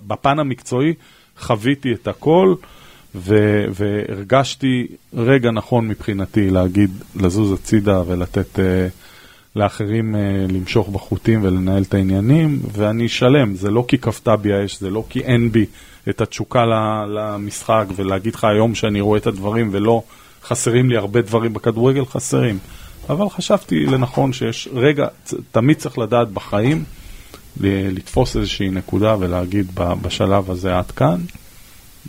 בפן המקצועי חוויתי את הכל ו- והרגשתי רגע נכון מבחינתי להגיד, לזוז הצידה ולתת... אה, לאחרים uh, למשוך בחוטים ולנהל את העניינים, ואני שלם, זה לא כי כפתה בי האש, זה לא כי אין בי את התשוקה למשחק, ולהגיד לך היום שאני רואה את הדברים ולא חסרים לי הרבה דברים בכדורגל, חסרים. אבל חשבתי לנכון שיש רגע, תמיד צריך לדעת בחיים לתפוס איזושהי נקודה ולהגיד בשלב הזה עד כאן,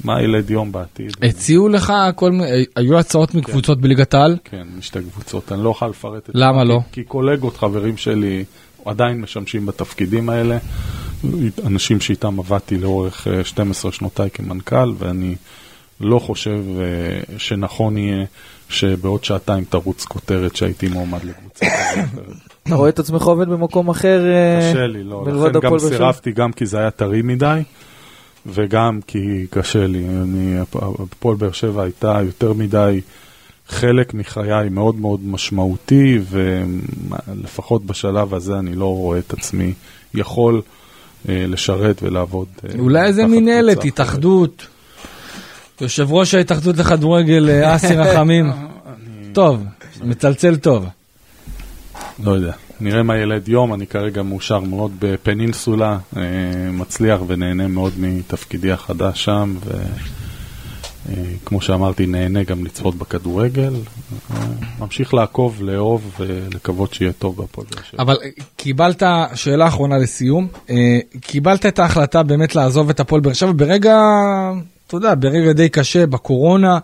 מה ילד יום בעתיד. הציעו לך כל מיני, היו הצעות כן. מקבוצות בליגת העל? כן, משתי קבוצות, אני לא אוכל לפרט את זה. למה לא? כי קולגות, חברים שלי, עדיין משמשים בתפקידים האלה, אנשים שאיתם עבדתי לאורך 12 אה, שנותיי כמנכ"ל, ואני לא חושב אה, שנכון יהיה שבעוד שעתיים תרוץ כותרת שהייתי מועמד לקבוצה. אתה רואה את עצמך עובד במקום אחר? אה, קשה לי, לא. לכן גם סירבתי, גם כי זה היה טרי מדי, וגם כי קשה לי. הפועל באר שבע הייתה יותר מדי חלק מחיי מאוד מאוד משמעותי, ולפחות בשלב הזה אני לא רואה את עצמי יכול אה, לשרת ולעבוד. אולי איזה מינהלת, התאחדות. יושב ראש ההתאחדות לכדורגל אה, אסי רחמים. טוב, מצלצל טוב. לא יודע, נראה מה ילד יום, אני כרגע מאושר מאוד בפנינסולה, אה, מצליח ונהנה מאוד מתפקידי החדש שם, וכמו אה, שאמרתי, נהנה גם לצפות בכדורגל. ממשיך לעקוב, לאהוב ולקוות שיהיה טוב בהפועל באר שבע. אבל קיבלת, שאלה אחרונה לסיום, קיבלת את ההחלטה באמת לעזוב את הפועל באר שבע ברגע אתה יודע, ברגע די קשה, בקורונה,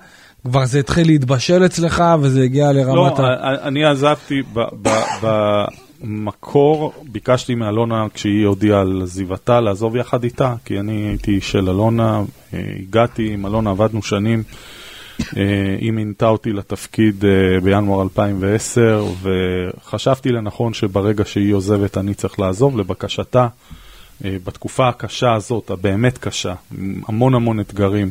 כבר זה התחיל להתבשל אצלך וזה הגיע לרמת לא, ה... אני עזבתי במקור, ביקשתי מאלונה כשהיא הודיעה על עזיבתה לעזוב יחד איתה, כי אני הייתי של אלונה, אה, הגעתי עם אלונה, עבדנו שנים. אה, היא מינתה אותי לתפקיד אה, בינואר 2010, וחשבתי לנכון שברגע שהיא עוזבת אני צריך לעזוב, לבקשתה. בתקופה הקשה הזאת, הבאמת קשה, המון המון אתגרים,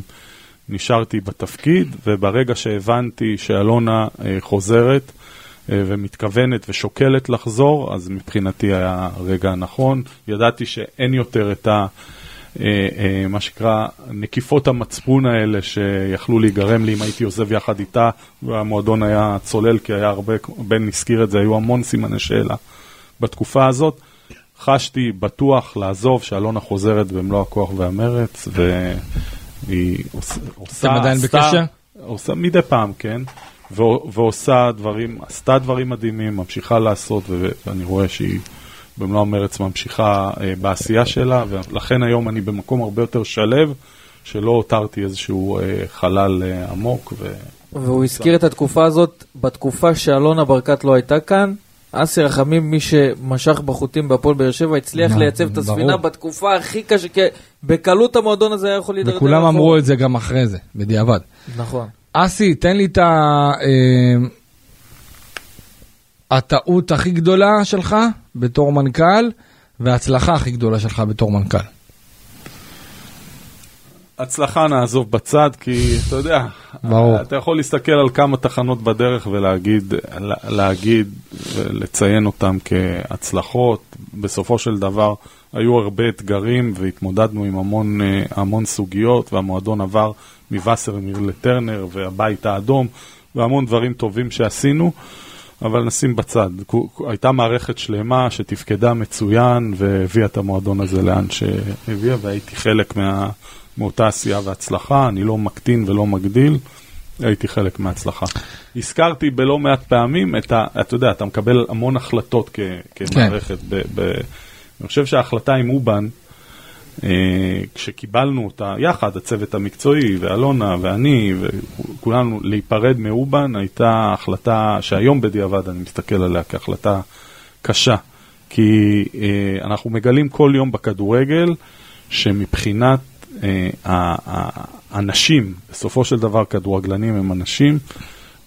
נשארתי בתפקיד, וברגע שהבנתי שאלונה אה, חוזרת אה, ומתכוונת ושוקלת לחזור, אז מבחינתי היה הרגע הנכון. ידעתי שאין יותר את ה... מה שנקרא, נקיפות המצפון האלה שיכלו להיגרם לי אם הייתי עוזב יחד איתה, והמועדון היה צולל, כי היה הרבה, בן הזכיר את זה, היו המון סימני שאלה בתקופה הזאת. חשתי בטוח לעזוב שאלונה חוזרת במלוא הכוח והמרץ, והיא עושה... אתם עדיין בקשר? עושה מדי פעם, כן. ועושה דברים, עשתה דברים מדהימים, ממשיכה לעשות, ואני רואה שהיא במלוא המרץ ממשיכה אה, בעשייה שלה, ולכן היום אני במקום הרבה יותר שלב, שלא הותרתי איזשהו אה, חלל אה, עמוק. ו... והוא הזכיר את התקופה הזאת, בתקופה שאלונה ברקת לא הייתה כאן, אסי רחמים, מי שמשך בחוטים בהפועל באר שבע, הצליח לייצב את הספינה בתקופה הכי קשה, בקלות המועדון הזה היה יכול להידרדר. וכולם אמרו את זה גם אחרי זה, בדיעבד. נכון. אסי, תן לי את ה... אה, הטעות הכי גדולה שלך בתור מנכ"ל, וההצלחה הכי גדולה שלך בתור מנכ"ל. הצלחה נעזוב בצד, כי אתה יודע, ברור. אתה יכול להסתכל על כמה תחנות בדרך ולהגיד, להגיד ולציין אותן כהצלחות. בסופו של דבר היו הרבה אתגרים והתמודדנו עם המון, אה, המון סוגיות, והמועדון עבר מווסרמיר לטרנר והבית האדום, והמון דברים טובים שעשינו. אבל נשים בצד. הייתה מערכת שלמה שתפקדה מצוין והביאה את המועדון הזה לאן שהביאה, והייתי חלק מה, מאותה עשייה והצלחה, אני לא מקטין ולא מגדיל, הייתי חלק מההצלחה. הזכרתי בלא מעט פעמים את ה... אתה יודע, אתה מקבל המון החלטות כ, כמערכת. כן. ב, ב, אני חושב שההחלטה עם אובן, אה, כשקיבלנו אותה יחד, הצוות המקצועי, ואלונה ואני, וכולנו, להיפרד מאובן, הייתה החלטה שהיום בדיעבד אני מסתכל עליה כהחלטה קשה. כי אה, אנחנו מגלים כל יום בכדורגל שמבחינת האנשים, בסופו של דבר כדורגלנים הם אנשים,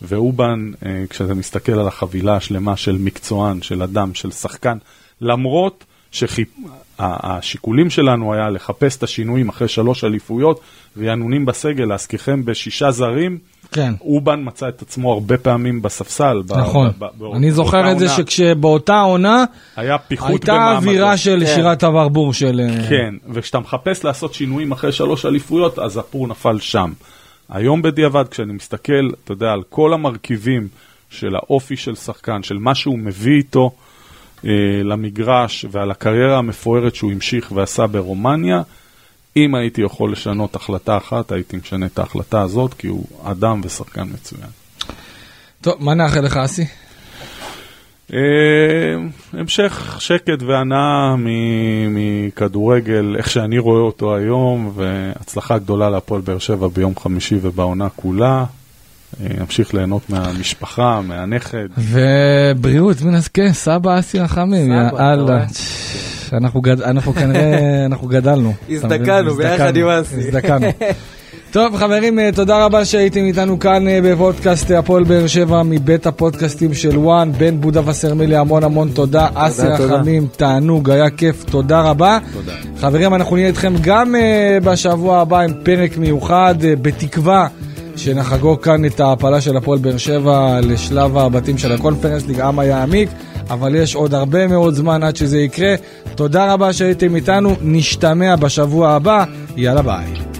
ואובן, אה, כשאתה מסתכל על החבילה השלמה של מקצוען, של אדם, של שחקן, למרות שהשיקולים שלנו היה לחפש את השינויים אחרי שלוש אליפויות, רענונים בסגל, להזכירכם בשישה זרים, כן. אובן מצא את עצמו הרבה פעמים בספסל. נכון. ב, ב, אני זוכר את זה שכשבאותה עונה היה פיחות הייתה אווירה של כן. שירת הברבור של... אה, כן, וכשאתה מחפש לעשות שינויים אחרי שלוש אליפויות, אז הפור נפל שם. היום בדיעבד, כשאני מסתכל, אתה יודע, על כל המרכיבים של האופי של שחקן, של מה שהוא מביא איתו אה, למגרש ועל הקריירה המפוארת שהוא המשיך ועשה ברומניה, אם הייתי יכול לשנות החלטה אחת, הייתי משנה את ההחלטה הזאת, כי הוא אדם ושחקן מצוין. טוב, מה נאחל לך, אסי? אה, המשך שקט והנאה מכדורגל, איך שאני רואה אותו היום, והצלחה גדולה להפועל באר שבע ביום חמישי ובעונה כולה. אמשיך ליהנות מהמשפחה, מהנכד. ובריאות, מן כן, סבא אסי רחמים, יאללה. אנחנו, גד... אנחנו כנראה, אנחנו גדלנו. הזדקנו ביחד עם אסי. הזדקנו. טוב חברים, אה, תודה רבה שהייתם איתנו כאן אה, בפודקאסט הפועל באר שבע מבית הפודקאסטים של וואן, בן בודה וסרמילי, המון המון תודה. אסי רחמים, תענוג, היה כיף, תודה רבה. תודה. חברים, אנחנו נהיה איתכם גם בשבוע הבא עם פרק מיוחד, בתקווה שנחגוג כאן את ההעפלה של הפועל באר שבע לשלב הבתים של הקונפרנס ליג, עם יעמיק. אבל יש עוד הרבה מאוד זמן עד שזה יקרה. תודה רבה שהייתם איתנו, נשתמע בשבוע הבא, יאללה ביי.